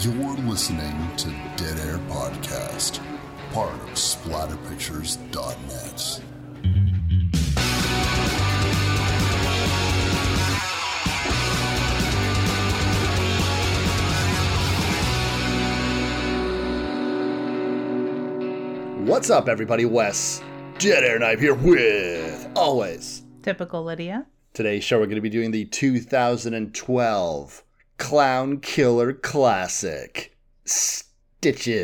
You're listening to Dead Air Podcast, part of splatterpictures.net. What's up, everybody? Wes, Dead Air Knife here with always. Typical Lydia. Today's show, we're going to be doing the 2012 Clown Killer Classic Stitches.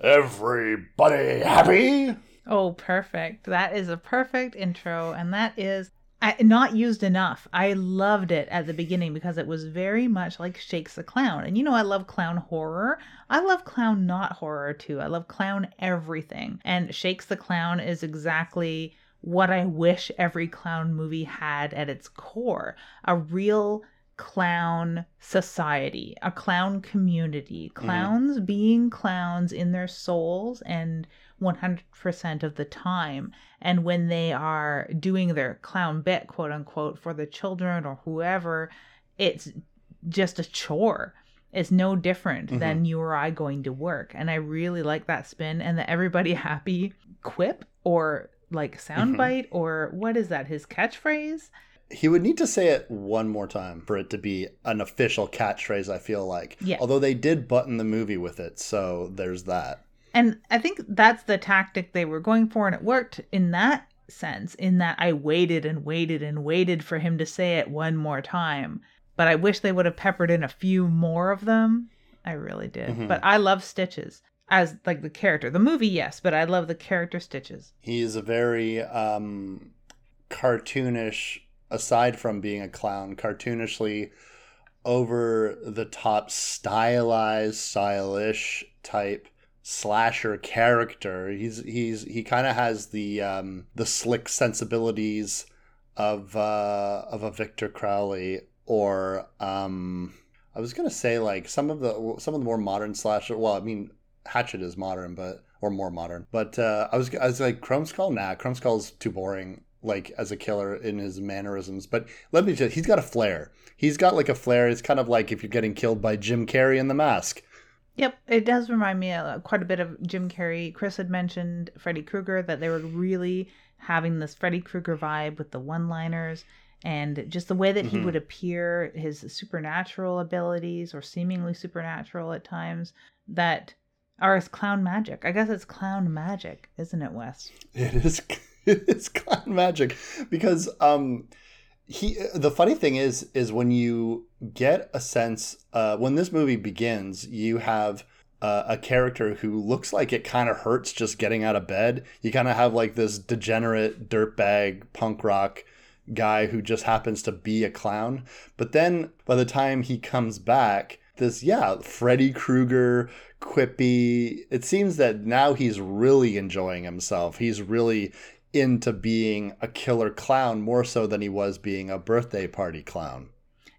Everybody happy? Oh, perfect. That is a perfect intro, and that is I, not used enough. I loved it at the beginning because it was very much like Shakes the Clown. And you know, I love clown horror. I love clown not horror too. I love clown everything. And Shakes the Clown is exactly what I wish every clown movie had at its core a real clown society, a clown community, mm-hmm. clowns being clowns in their souls and 100% of the time. And when they are doing their clown bit, quote unquote, for the children or whoever, it's just a chore. It's no different mm-hmm. than you or I going to work. And I really like that spin and the everybody happy quip or like mm-hmm. soundbite or what is that, his catchphrase? He would need to say it one more time for it to be an official catchphrase, I feel like. Yeah. Although they did button the movie with it, so there's that. And I think that's the tactic they were going for, and it worked in that sense, in that I waited and waited and waited for him to say it one more time. But I wish they would have peppered in a few more of them. I really did. But I love Stitches as like the character. The movie, yes, but I love the character Stitches. he is a very um, cartoonish, aside from being a clown, cartoonishly over the top, stylized, stylish type slasher character. He's he's he kind of has the um, the slick sensibilities of uh, of a Victor Crowley or um, I was gonna say like some of the some of the more modern slasher. Well, I mean Hatchet is modern, but or more modern. But uh, I was I was like Chrome Skull. Nah, Chrome Skull's too boring. Like as a killer in his mannerisms, but let me tell you, he's got a flair. He's got like a flair. It's kind of like if you're getting killed by Jim Carrey in The Mask. Yep, it does remind me uh, quite a bit of Jim Carrey. Chris had mentioned Freddy Krueger, that they were really having this Freddy Krueger vibe with the one liners and just the way that he would appear, his supernatural abilities or seemingly supernatural at times, that are as clown magic. I guess it's clown magic, isn't it, Wes? It is it's clown magic because um he the funny thing is is when you get a sense uh when this movie begins you have uh, a character who looks like it kind of hurts just getting out of bed. You kind of have like this degenerate dirtbag punk rock guy who just happens to be a clown. But then by the time he comes back this yeah freddy krueger quippy it seems that now he's really enjoying himself. He's really into being a killer clown more so than he was being a birthday party clown.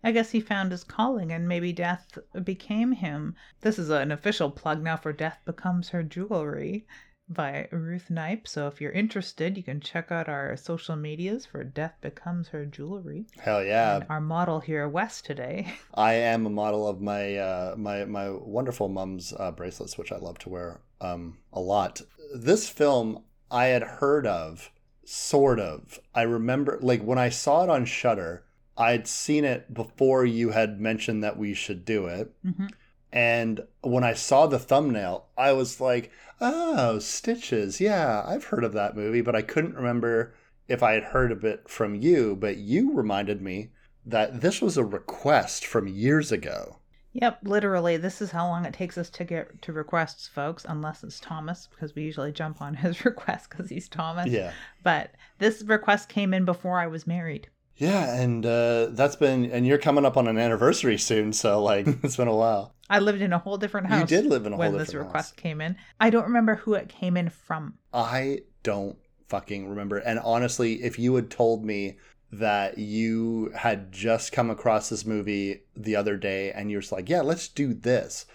I guess he found his calling and maybe death became him. This is an official plug now for Death Becomes Her Jewelry by Ruth Knipe. So if you're interested, you can check out our social medias for Death Becomes Her Jewelry. Hell yeah. And our model here, Wes, today. I am a model of my uh, my my wonderful mom's uh, bracelets, which I love to wear um, a lot. This film I had heard of, sort of. I remember, like when I saw it on Shutter, I'd seen it before you had mentioned that we should do it. Mhm. And when I saw the thumbnail, I was like, "Oh, Stitches! Yeah, I've heard of that movie," but I couldn't remember if I had heard of it from you. But you reminded me that this was a request from years ago. Yep, literally, this is how long it takes us to get to requests, folks, unless it's Thomas, because we usually jump on his request because he's Thomas. Yeah. But this request came in before I was married. Yeah, and uh, that's been, and you're coming up on an anniversary soon, so like it's been a while. I lived in a whole different house. You did live in a whole different house. when this request house. came in. I don't remember who it came in from. I don't fucking remember. And honestly, if you had told me that you had just come across this movie the other day and you're like, yeah, let's do this,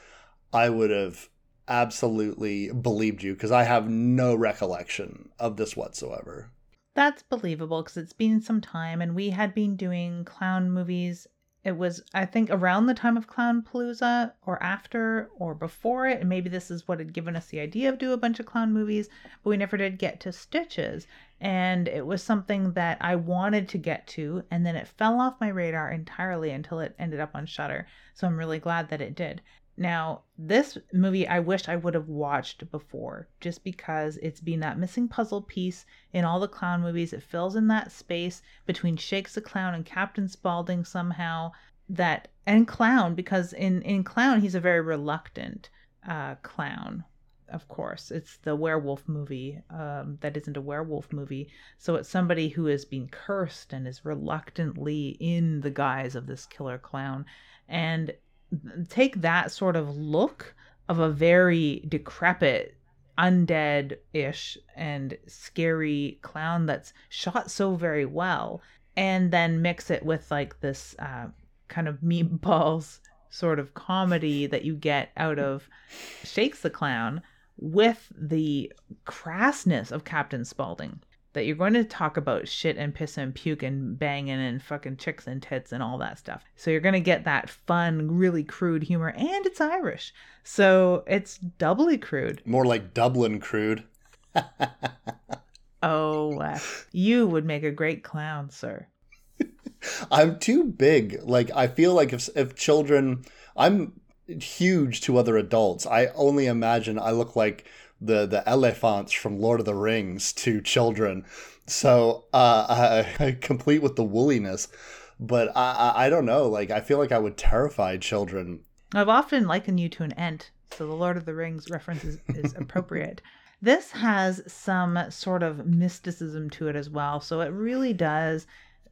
I would have absolutely believed you because I have no recollection of this whatsoever. That's believable because it's been some time and we had been doing clown movies it was I think around the time of Clown Palooza or after or before it, and maybe this is what had given us the idea of do a bunch of clown movies, but we never did get to Stitches. And it was something that I wanted to get to, and then it fell off my radar entirely until it ended up on Shutter. So I'm really glad that it did. Now, this movie I wish I would have watched before, just because it's been that missing puzzle piece in all the clown movies. It fills in that space between Shakes the Clown and Captain Spaulding somehow. That and Clown, because in in Clown he's a very reluctant uh, clown. Of course, it's the werewolf movie um, that isn't a werewolf movie. So it's somebody who has been cursed and is reluctantly in the guise of this killer clown. And take that sort of look of a very decrepit undead ish and scary clown that's shot so very well and then mix it with like this uh, kind of meatballs sort of comedy that you get out of shakes the clown with the crassness of captain spaulding that you're going to talk about shit and piss and puke and banging and fucking chicks and tits and all that stuff. So you're going to get that fun, really crude humor, and it's Irish. So it's doubly crude. More like Dublin crude. oh, uh, you would make a great clown, sir. I'm too big. Like I feel like if if children, I'm huge to other adults. I only imagine I look like the the elephants from Lord of the Rings to children. So uh, I, complete with the wooliness, but I, I don't know. Like I feel like I would terrify children. I've often likened you to an ent, so the Lord of the Rings reference is, is appropriate. this has some sort of mysticism to it as well, so it really does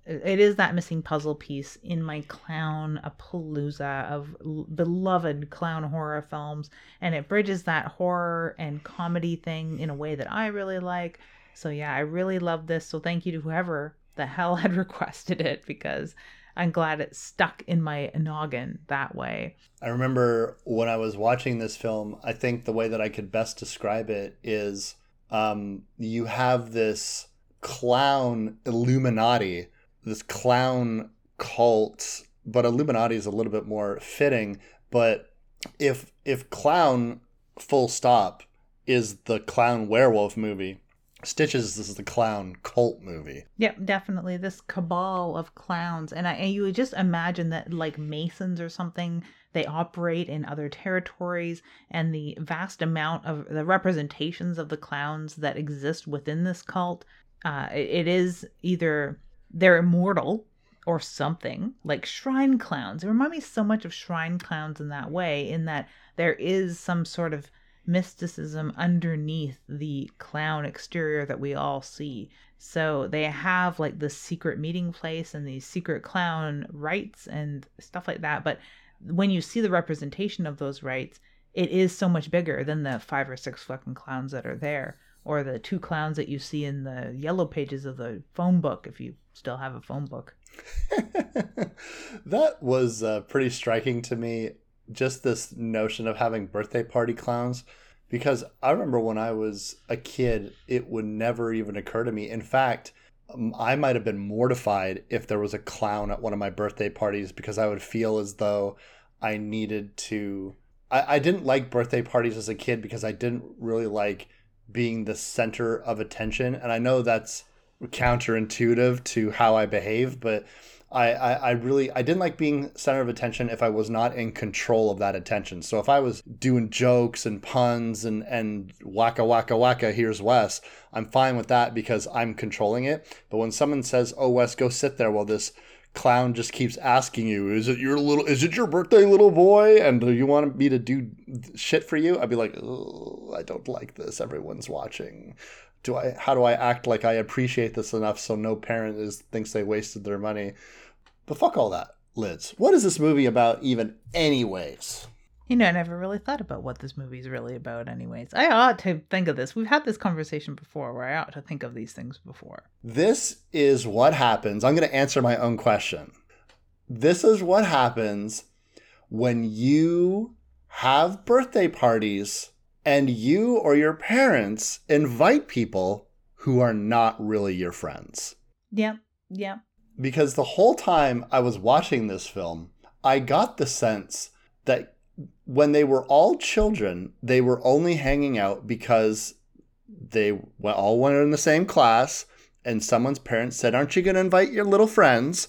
it is that missing puzzle piece in my clown palooza of beloved clown horror films. And it bridges that horror and comedy thing in a way that i really like. So yeah i really love this. So thank you to whoever the hell had requested it because i'm glad it stuck in my noggin that way. I remember when i was watching this film i think the way that i could best describe it is um, you have this clown illuminati this clown cult, but Illuminati is a little bit more fitting. But if if clown full stop is the clown werewolf movie, Stitches this is the clown cult movie. Yep, definitely this cabal of clowns, and I and you would just imagine that like Masons or something, they operate in other territories, and the vast amount of the representations of the clowns that exist within this cult. Uh, it, it is either they're immortal or something like shrine clowns. It reminds me so much of shrine clowns in that way, in that there is some sort of mysticism underneath the clown exterior that we all see. So they have like this secret meeting place and these secret clown rites and stuff like that. But when you see the representation of those rites, it is so much bigger than the five or six fucking clowns that are there or the two clowns that you see in the yellow pages of the phone book if you still have a phone book. that was uh, pretty striking to me just this notion of having birthday party clowns because I remember when I was a kid it would never even occur to me in fact I might have been mortified if there was a clown at one of my birthday parties because I would feel as though I needed to I, I didn't like birthday parties as a kid because I didn't really like being the center of attention. And I know that's counterintuitive to how I behave, but I, I, I, really I didn't like being center of attention if I was not in control of that attention. So if I was doing jokes and puns and and waka waka waka here's Wes, I'm fine with that because I'm controlling it. But when someone says, "Oh Wes, go sit there while this clown just keeps asking you, "Is it your little? Is it your birthday, little boy? And do you want me to do shit for you?" I'd be like, "I don't like this. Everyone's watching. Do I? How do I act like I appreciate this enough so no parent is thinks they wasted their money?" But fuck all that, Liz. What is this movie about, even, anyways? You know, I never really thought about what this movie is really about, anyways. I ought to think of this. We've had this conversation before where I ought to think of these things before. This is what happens. I'm going to answer my own question. This is what happens when you have birthday parties and you or your parents invite people who are not really your friends. Yep. Yep. because the whole time I was watching this film, I got the sense that when they were all children, they were only hanging out because they all went in the same class and someone's parents said, Aren't you going to invite your little friends?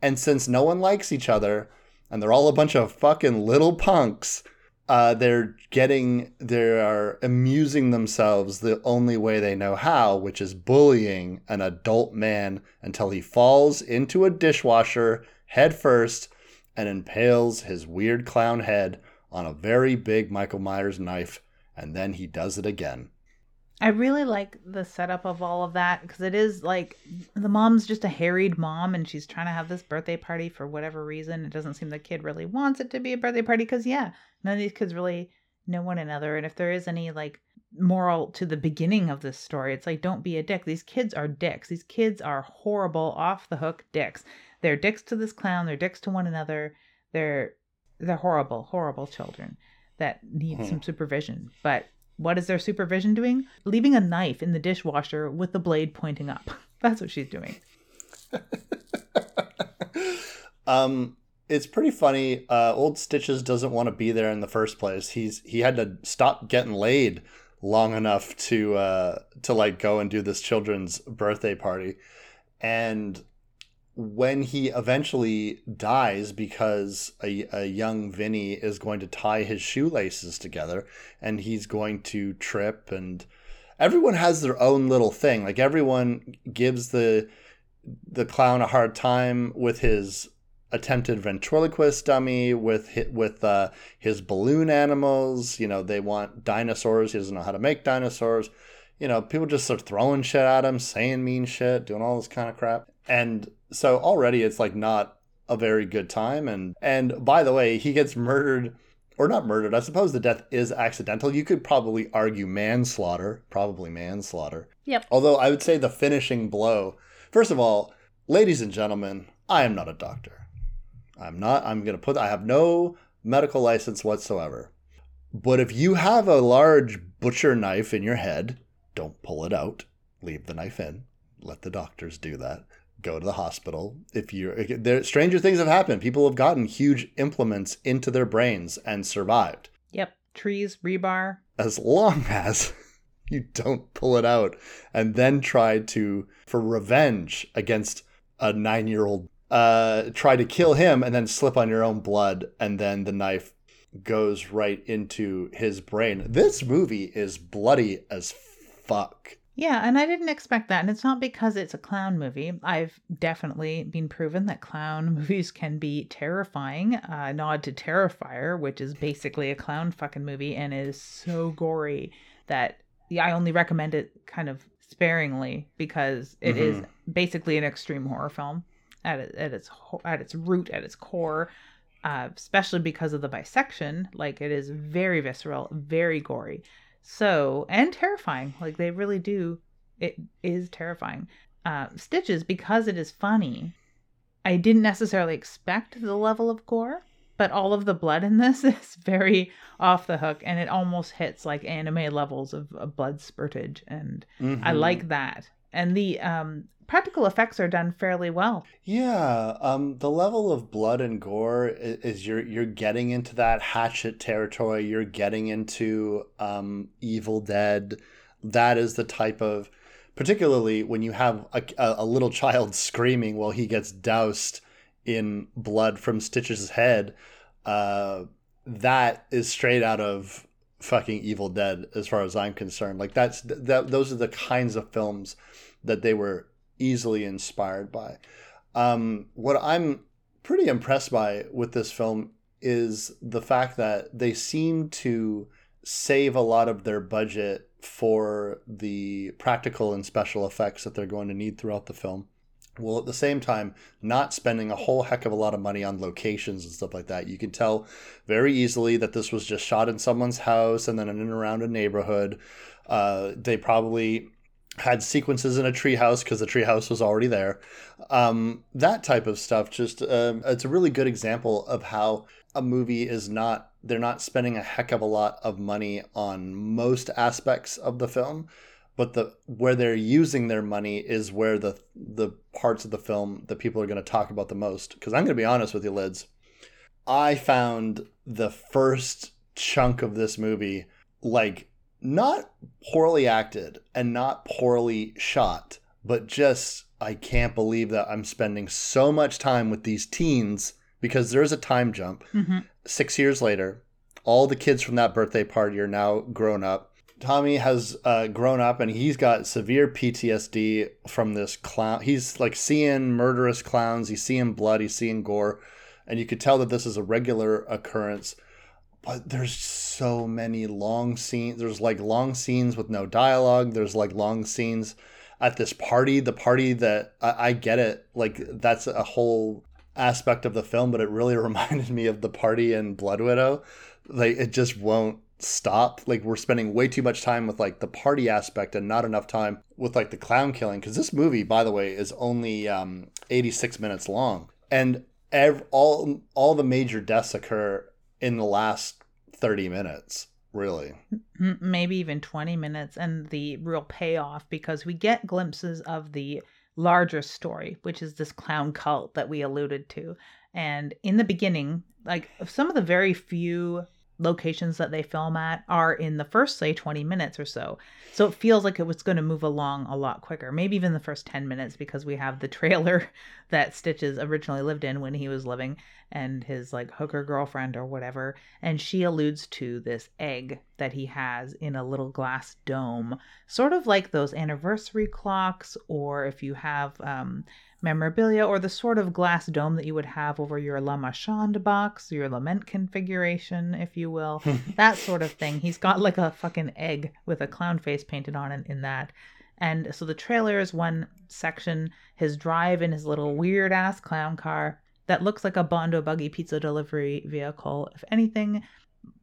And since no one likes each other and they're all a bunch of fucking little punks, uh, they're getting, they are amusing themselves the only way they know how, which is bullying an adult man until he falls into a dishwasher head first and impales his weird clown head on a very big Michael Myers knife, and then he does it again. I really like the setup of all of that because it is like the mom's just a harried mom and she's trying to have this birthday party for whatever reason. It doesn't seem the kid really wants it to be a birthday party because, yeah, none of these kids really know one another. And if there is any like moral to the beginning of this story, it's like, don't be a dick. These kids are dicks. These kids are horrible, off the hook dicks. They're dicks to this clown, they're dicks to one another. They're they're horrible, horrible children that need hmm. some supervision. But what is their supervision doing? Leaving a knife in the dishwasher with the blade pointing up. That's what she's doing. um, it's pretty funny. Uh, old Stitches doesn't want to be there in the first place. He's he had to stop getting laid long enough to uh, to like go and do this children's birthday party, and when he eventually dies because a, a young Vinny is going to tie his shoelaces together and he's going to trip and everyone has their own little thing. Like everyone gives the the clown a hard time with his attempted ventriloquist dummy with with uh, his balloon animals. You know they want dinosaurs. He doesn't know how to make dinosaurs. You know people just start throwing shit at him saying mean shit doing all this kind of crap and so already it's like not a very good time. And and by the way he gets murdered or not murdered i suppose the death is accidental. You could probably argue manslaughter probably manslaughter. Yep. Although i would say the finishing blow first of all ladies and gentlemen i am not a doctor. I'm not i'm going to put i have no medical license whatsoever. But if you have a large butcher knife in your head don't pull it out. Leave the knife in. Let the doctors do that go to the hospital. If you're there, stranger things have happened. People have gotten huge implements into their brains and survived. Yep, trees, rebar. As long as you don't pull it out and then try to for revenge against a nine-year-old, uh, try to kill him and then slip on your own blood, and then the knife goes right into his brain. This movie is bloody as fuck. Yeah, and I didn't expect that. And it's not because it's a clown movie. I've definitely been proven that clown movies can be terrifying. Uh, nod to Terrifier, which is basically a clown fucking movie and is so gory that yeah, I only recommend it kind of sparingly because it mm-hmm. is basically an extreme horror film at, at its at its root, at its core. Uh, especially because of the bisection, like it is very visceral, very gory. So, and terrifying. Like they really do. It is terrifying. Uh, Stitches, because it is funny, I didn't necessarily expect the level of gore, but all of the blood in this is very off the hook and it almost hits like anime levels of, of blood spurtage. And mm-hmm. I like that. And the um, practical effects are done fairly well. Yeah, um, the level of blood and gore is, is, you're you're getting into that hatchet territory. You're getting into um, Evil Dead. That is the type of, particularly when you have a, a little child screaming while he gets doused in blood from Stitch's head. Uh, that is straight out of fucking Evil Dead, as far as I'm concerned. Like that's that. Those are the kinds of films that they were easily inspired by. Um, what I'm pretty impressed by with this film is the fact that they seem to save a lot of their budget for the practical and special effects that they're going to need throughout the film. Well, at the same time, not spending a whole heck of a lot of money on locations and stuff like that. You can tell very easily that this was just shot in someone's house and then in and around a neighborhood. Uh, they probably had sequences in a treehouse because the treehouse was already there. Um, that type of stuff. Just um, it's a really good example of how a movie is not. They're not spending a heck of a lot of money on most aspects of the film, but the where they're using their money is where the the parts of the film that people are going to talk about the most because i'm going to be honest with you lids i found the first chunk of this movie like not poorly acted and not poorly shot but just i can't believe that i'm spending so much time with these teens because there's a time jump. Hmm six years later all the kids from that birthday party are now grown up. Tommy has uh, grown up and he's got severe PTSD from this clown. He's like seeing murderous clowns, he's seeing blood, he's seeing gore, and you could tell that this is a regular occurrence. But there's so many long scenes. There's like long scenes with no dialogue. There's like long scenes at this party. The party that I, I get it, like that's a whole aspect of the film, but it really reminded me of the party in Blood Widow. Like it just won't stop. Like we're spending way too much time with like the party aspect and not enough time with like the clown killing. Because this movie, by the way, is only um, 86 minutes long, and ev- all all the major deaths occur in the last 30 minutes. Really, maybe even 20 minutes and the real payoff because we get glimpses of the larger story which is this clown cult that we alluded to and in the beginning like some of the very few locations that they film at are in the first say 20 minutes or so. So it feels like it was going to move along a lot quicker maybe even the first 10 minutes because we have the trailer that stitches originally lived in when he was living and his like hooker girlfriend or whatever. And she alludes to this egg that he has in a little glass dome sort of like those anniversary clocks or if you have um, memorabilia or the sort of glass dome that you would have over your LeMarchand box, your lament configuration, if you will, that sort of thing. He's got like a fucking egg with a clown face painted on it in that. And so the trailer is one section, his drive in his little weird ass clown car that looks like a Bondo buggy pizza delivery vehicle. If anything,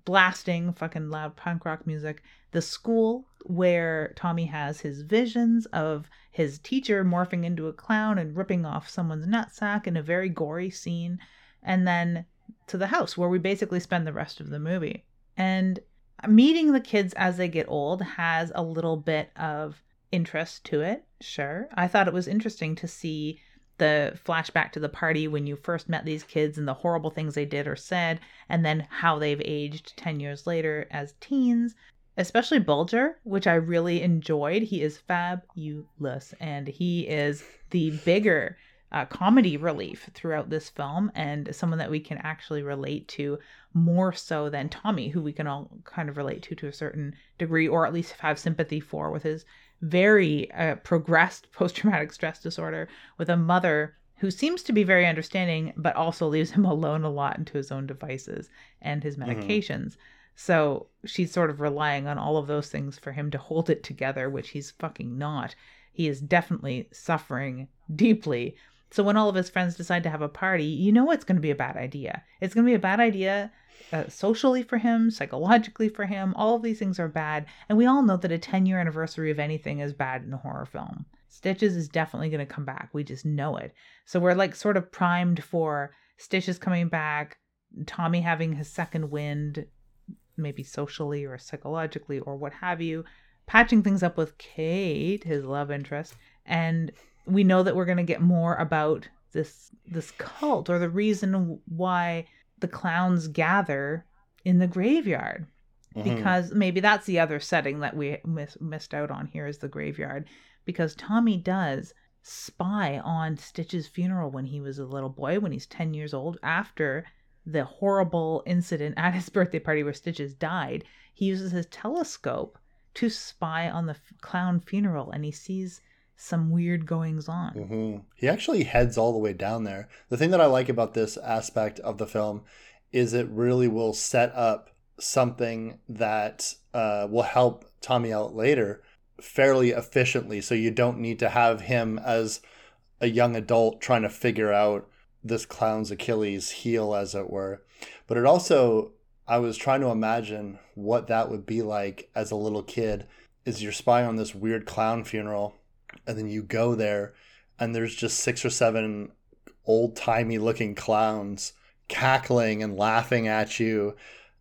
blasting fucking loud punk rock music. The school where Tommy has his visions of his teacher morphing into a clown and ripping off someone's nutsack in a very gory scene. And then to the house where we basically spend the rest of the movie. And meeting the kids as they get old has a little bit of interest to it, sure. I thought it was interesting to see the flashback to the party when you first met these kids and the horrible things they did or said, and then how they've aged 10 years later as teens. Especially Bulger, which I really enjoyed. He is fabulous and he is the bigger uh, comedy relief throughout this film and someone that we can actually relate to more so than Tommy, who we can all kind of relate to to a certain degree, or at least have sympathy for with his very uh, progressed post traumatic stress disorder with a mother who seems to be very understanding, but also leaves him alone a lot into his own devices and his medications. So she's sort of relying on all of those things for him to hold it together, which he's fucking not. He is definitely suffering deeply. So when all of his friends decide to have a party, you know it's going to be a bad idea. It's going to be a bad idea uh, socially for him, psychologically for him. All of these things are bad. And we all know that a 10 year anniversary of anything is bad in a horror film. Stitches is definitely going to come back. We just know it. So we're like sort of primed for Stitches coming back, Tommy having his second wind, maybe socially or psychologically or what have you, patching things up with Kate, his love interest, and we know that we're going to get more about this this cult or the reason why the clowns gather in the graveyard Mhm. because maybe that's the other setting that we miss, missed out on here is the graveyard because Tommy does spy on Stitch's funeral when he was a little boy when he's 10 years old after the horrible incident at his birthday party where Stitches died he uses his telescope to spy on the f- clown funeral and he sees some weird goings on hmm He actually heads all the way down there. The thing that I like about this aspect of the film is it really will set up something that uh, will help Tommy out later fairly efficiently. So you don't need to have him as a young adult trying to figure out this clown's Achilles heel, as it were. But it also, I was trying to imagine what that would be like as a little kid. Is you're spying on this weird clown funeral, and then you go there, and there's just six or seven old timey looking clowns cackling and laughing at you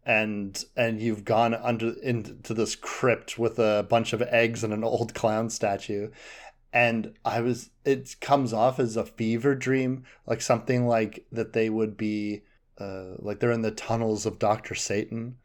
and and you've gone under into this crypt with a bunch of eggs and an old clown statue and i was it comes off as a fever dream like something like that they would be uh, like they're in the tunnels of dr satan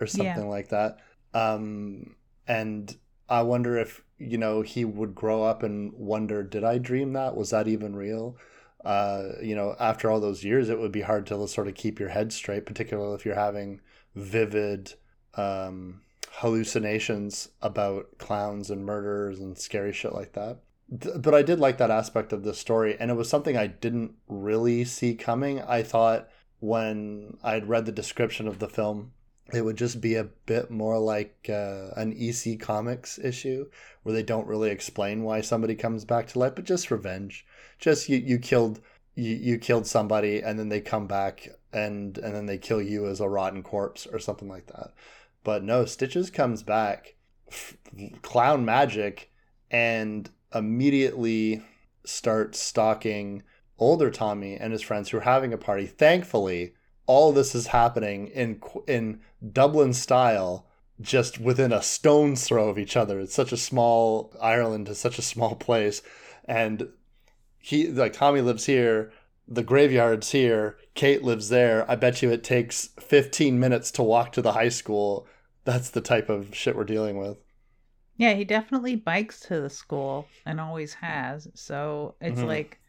or something yeah. like that um and i wonder if you know he would grow up and wonder did i dream that was that even real uh, you know, after all those years, it would be hard to sort of keep your head straight, particularly if you're having vivid um, hallucinations about clowns and murders and scary shit like that. But I did like that aspect of the story, and it was something I didn't really see coming. I thought when I'd read the description of the film, it would just be a bit more like uh, an EC Comics issue where they don't really explain why somebody comes back to life, but just revenge. Just you, you killed you, you killed somebody and then they come back and and then they kill you as a rotten corpse or something like that. But no, Stitches comes back, f- clown magic, and immediately starts stalking older Tommy and his friends who are having a party. Thankfully, all this is happening in in Dublin style, just within a stone's throw of each other. It's such a small Ireland is such a small place, and he like Tommy lives here, the graveyard's here, Kate lives there. I bet you it takes 15 minutes to walk to the high school. That's the type of shit we're dealing with. Yeah, he definitely bikes to the school and always has. So it's mm-hmm. like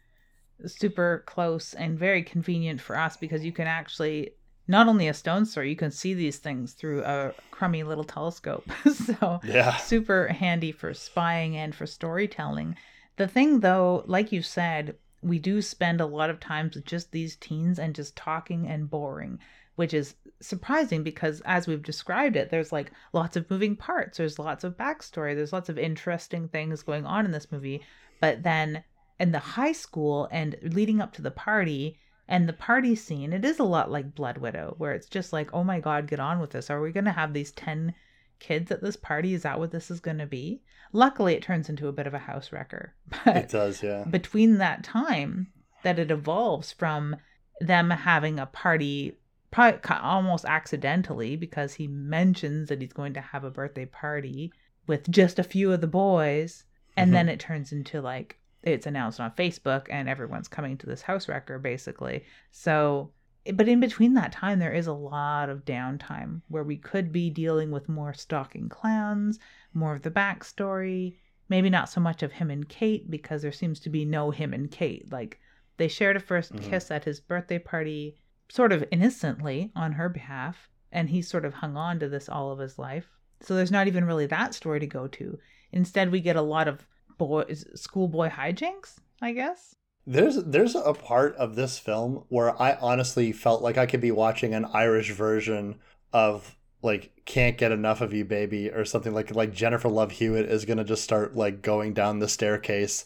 super close and very convenient for us because you can actually not only a stone throw, you can see these things through a crummy little telescope. so yeah, super handy for spying and for storytelling. The thing though, like you said, we do spend a lot of times with just these teens and just talking and boring, which is surprising because as we've described it, there's like lots of moving parts, there's lots of backstory, there's lots of interesting things going on in this movie. But then in the high school and leading up to the party and the party scene, it is a lot like Blood Widow, where it's just like, oh my God, get on with this. Are we going to have these 10 kids at this party? Is that what this is going to be? Luckily, it turns into a bit of a house wrecker. But it does, yeah. Between that time that it evolves from them having a party probably almost accidentally because he mentions that he's going to have a birthday party with just a few of the boys and mm-hmm. then it turns into like it's announced on Facebook and everyone's coming to this house wrecker basically. So but in between that time there is a lot of downtime where we could be dealing with more stalking clowns more of the backstory maybe not so much of him and kate because there seems to be no him and kate like they shared a 1st mm-hmm. kiss at his birthday party sort of innocently on her behalf and he sort of hung on to this all of his life. So there's not even really that story to go to. Instead we get a lot of boys schoolboy hijinks i guess? There's there's a part of this film where I honestly felt like I could be watching an Irish version of like can't get enough of you baby or something like like Jennifer Love Hewitt is going to just start like going down the staircase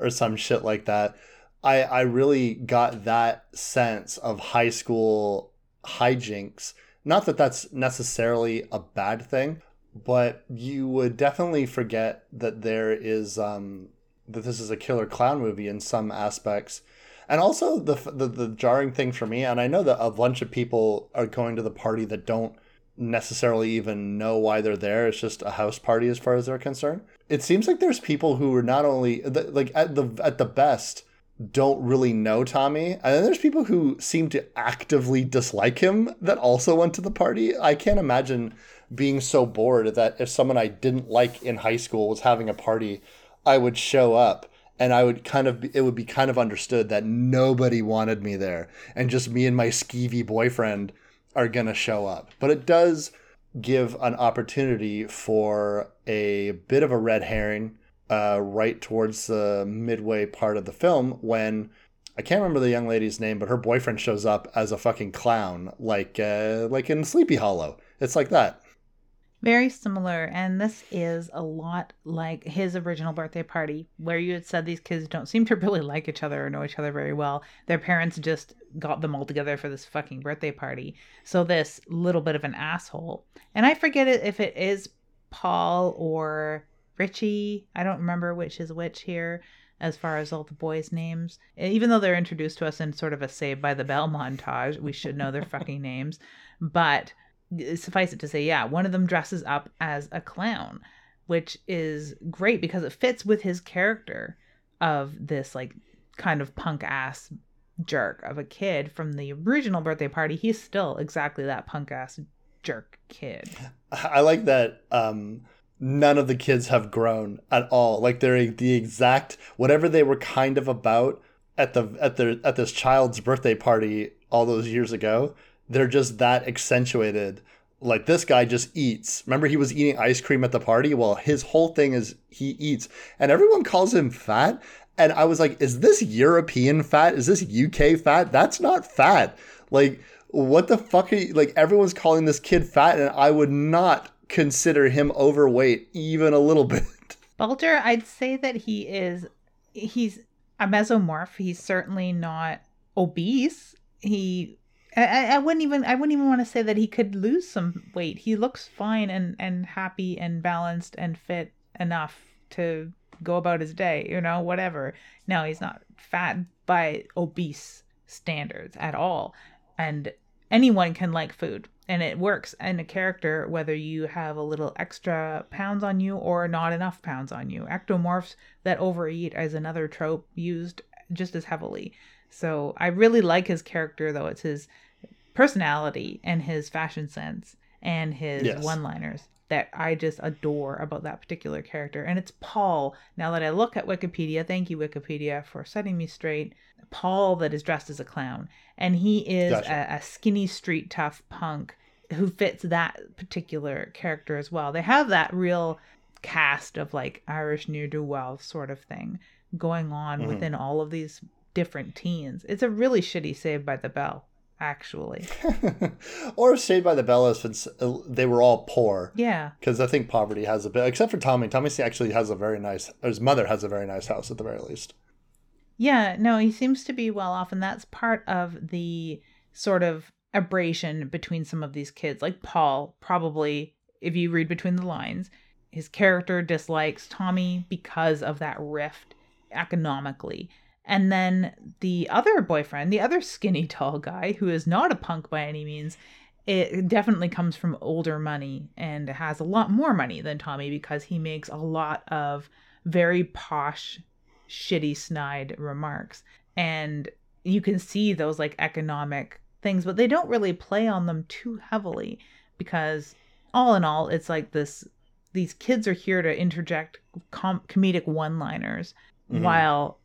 or some shit like that. I I really got that sense of high school hijinks. Not that that's necessarily a bad thing, but you would definitely forget that there is um that this is a killer clown movie in some aspects. And also the, the the jarring thing for me, and I know that a bunch of people are going to the party that don't necessarily even know why they're there. It's just a house party as far as they're concerned. It seems like there's people who are not only like at the at the best don't really know Tommy, and then there's people who seem to actively dislike him that also went to the party. I can't imagine being so bored that if someone I didn't like in high school was having a party I would show up and I would kind of it would be kind of understood that nobody wanted me there and just me and my skeevy boyfriend are going to show up. But it does give an opportunity for a bit of a red herring uh, right towards the midway part of the film when I can't remember the young lady's name, but her boyfriend shows up as a fucking clown, like uh, like in Sleepy Hollow. It's like that. Very similar, and this is a lot like his original birthday party, where you had said these kids don't seem to really like each other or know each other very well. Their parents just got them all together for this fucking birthday party. So, this little bit of an asshole, and I forget if it is Paul or Richie. I don't remember which is which here as far as all the boys' names. Even though they're introduced to us in sort of a Saved by the Bell montage, we should know their fucking names. But suffice it to say, yeah, one of them dresses up as a clown, which is great because it fits with his character of this like kind of punk ass jerk of a kid from the original birthday party. He's still exactly that punk ass jerk kid. I like that um none of the kids have grown at all. Like they're the exact whatever they were kind of about at the at their at this child's birthday party all those years ago. They're just that accentuated. Like this guy just eats. Remember he was eating ice cream at the party? Well, his whole thing is he eats. And everyone calls him fat. And I was like, is this European fat? Is this UK fat? That's not fat. Like, what the fuck are you like everyone's calling this kid fat and I would not consider him overweight even a little bit. Baltar, I'd say that he is he's a mesomorph. He's certainly not obese. He I, I wouldn't even I wouldn't even want to say that he could lose some weight. He looks fine and and happy and balanced and fit enough to go about his day, you know, whatever. No, he's not fat by obese standards at all. And anyone can like food and it works in a character whether you have a little extra pounds on you or not enough pounds on you. Ectomorphs that overeat is another trope used just as heavily. So I really like his character, though. It's his personality and his fashion sense and his yes. one liners that I just adore about that particular character. And it's Paul. Now that I look at Wikipedia, thank you, Wikipedia, for setting me straight. Paul that is dressed as a clown. And he is gotcha. a, a skinny street tough punk who fits that particular character as well. They have that real cast of like Irish near do well sort of thing going on mm-hmm. within all of these different teens. It's a really shitty Saved by the Bell, actually. or Saved by the Bell since uh, they were all poor. Yeah. Because I think poverty has a bit, except for Tommy. Tommy actually has a very nice, his mother has a very nice house at the very least. Yeah, no, he seems to be well off, and that's part of the sort of abrasion between some of these kids. Like Paul, probably, if you read between the lines, his character dislikes Tommy because of that rift economically. And then the other boyfriend, the other skinny tall guy, who is not a punk by any means, it definitely comes from older money and has a lot more money than Tommy because he makes a lot of very posh, shitty, snide remarks. And you can see those like economic things, but they don't really play on them too heavily because all in all, it's like this these kids are here to interject com- comedic one liners mm-hmm. while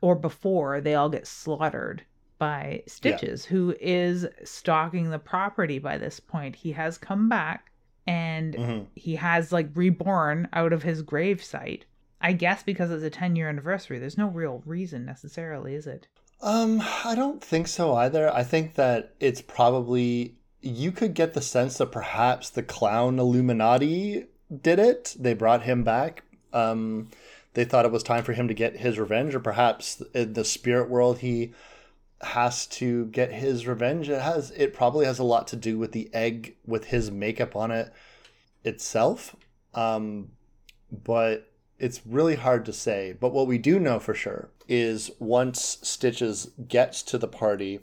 or before they all get slaughtered by Stitches, yeah. who is stalking the property by this point. He has come back and mm-hmm. he has like reborn out of his grave site. I guess because it's a 10 year anniversary. There's no real reason necessarily, is it? Um, I don't think so either. I think that it's probably you could get the sense that perhaps the clown Illuminati did it. They brought him back. Um, they thought it was time for him to get his revenge, or perhaps in the spirit world he has to get his revenge. It has it probably has a lot to do with the egg with his makeup on it itself. Um, but it's really hard to say. But what we do know for sure is once Stitches gets to the party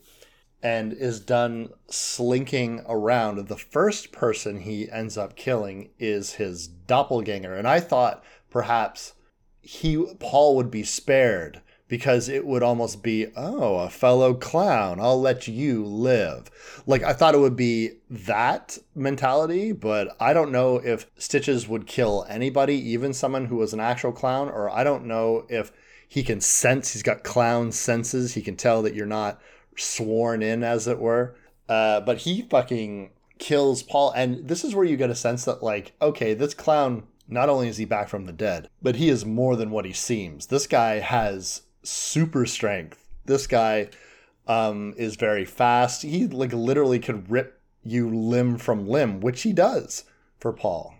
and is done slinking around, the first person he ends up killing is his doppelganger. And I thought perhaps he Paul would be spared because it would almost be, oh, a fellow clown, I'll let you live. Like I thought it would be that mentality, but I don't know if Stitches would kill anybody, even someone who was an actual clown, or I don't know if he can sense, he's got clown senses, he can tell that you're not sworn in, as it were. Uh, but he fucking kills Paul, and this is where you get a sense that, like, okay, this clown not only is he back from the dead, but he is more than what he seems. This guy has super strength. This guy um, is very fast. He like literally could rip you limb from limb, which he does for Paul.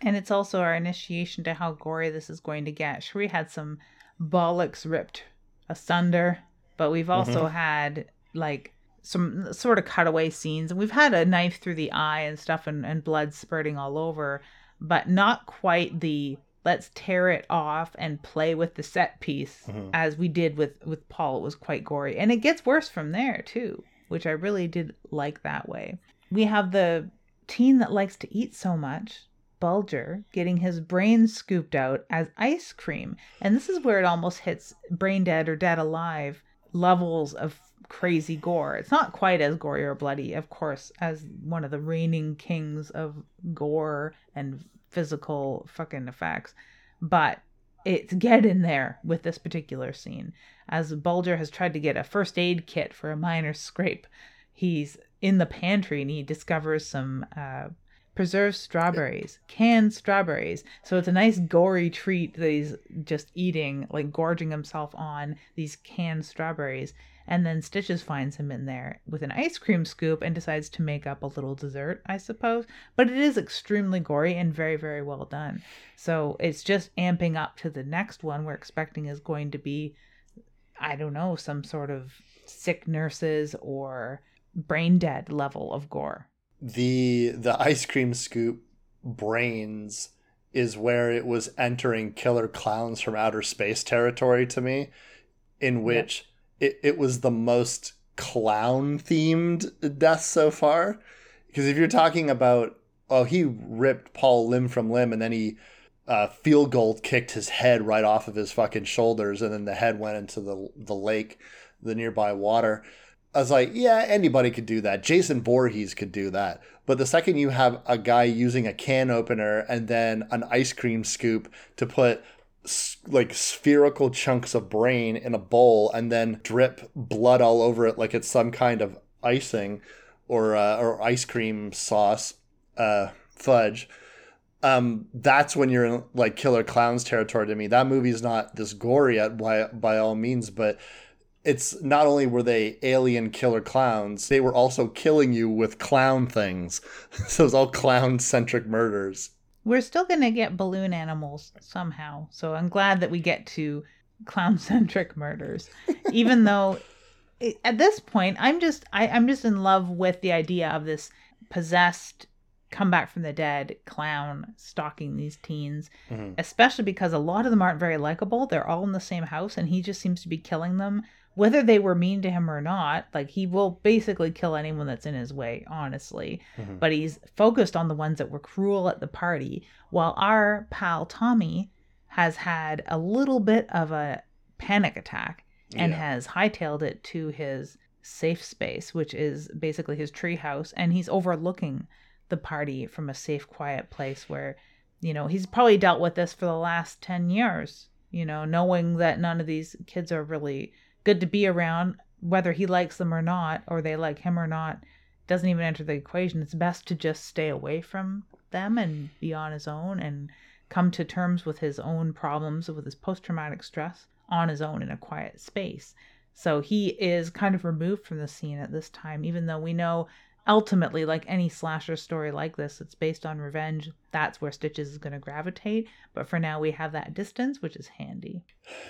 And it's also our initiation to how gory this is going to get. Sure, we had some bollocks ripped asunder, but we've also mm-hmm. had like some sort of cutaway scenes, and we've had a knife through the eye and stuff, and, and blood spurting all over but not quite the let's tear it off and play with the set piece mm-hmm. as we did with with Paul. It was quite gory, and it gets worse from there too, which I really did like that way. We have the teen that likes to eat so much, Bulger, getting his brain scooped out as ice cream. And this is where it almost hits brain dead or dead alive levels of crazy gore. It's not quite as gory or bloody, of course, as one of the reigning kings of gore and physical fucking effects, but it's getting there with this particular scene. As Bulger has tried to get a first aid kit for a minor scrape, he's in the pantry and he discovers some uh, preserved strawberries, canned strawberries. So it's a nice gory treat that he's just eating, like gorging himself on these canned strawberries. And then Stitches finds him in there with an ice cream scoop and decides to make up a little dessert, I suppose. But it is extremely gory and very, very well done. So it's just amping up to the next one we're expecting is going to be, I don't know, some sort of sick nurses or brain dead level of gore. The the ice cream scoop brains is where it was entering killer clowns from outer space territory to me, in which it, it was the most clown themed death so far. Because if you're talking about, oh, he ripped Paul limb from limb and then he uh, field goal kicked his head right off of his fucking shoulders and then the head went into the, the lake, the nearby water. I was like, yeah, anybody could do that. Jason Voorhees could do that. But the second you have a guy using a can opener and then an ice cream scoop to put like spherical chunks of brain in a bowl and then drip blood all over it like it's some kind of icing or uh, or ice cream sauce uh, fudge. Um, that's when you're in like killer clowns territory to me. That movie's not this gory at by, by all means but it's not only were they alien killer clowns they were also killing you with clown things. So it's all clown centric murders we're still going to get balloon animals somehow. So I'm glad that we get to clown centric murders, even though it, at this point I'm just I, I'm just in love with the idea of this possessed come back from the dead clown stalking these teens, mm-hmm. especially because a lot of them aren't very likable. They're all in the same house, and he just seems to be killing them whether they were mean to him or not, like he will basically kill anyone that's in his way, honestly. Mm-hmm. But he's focused on the ones that were cruel at the party, while our pal Tommy has had a little bit of a panic attack and yeah. has hightailed it to his safe space, which is basically his treehouse, and he's overlooking the party from a safe, quiet place where, you know, he's probably dealt with this for the last 10 years, you know, knowing that none of these kids are really good to be around, whether he likes them or not, or they like him or not, doesn't even enter the equation. It's best to just stay away from them and be on his own and come to terms with his own problems with his post traumatic stress on his own in a quiet space. So he is kind of removed from the scene at this time, even though we know ultimately, like any slasher story like this, it's based on revenge. That's where Stitches is going to gravitate. But for now, we have that distance, which is handy.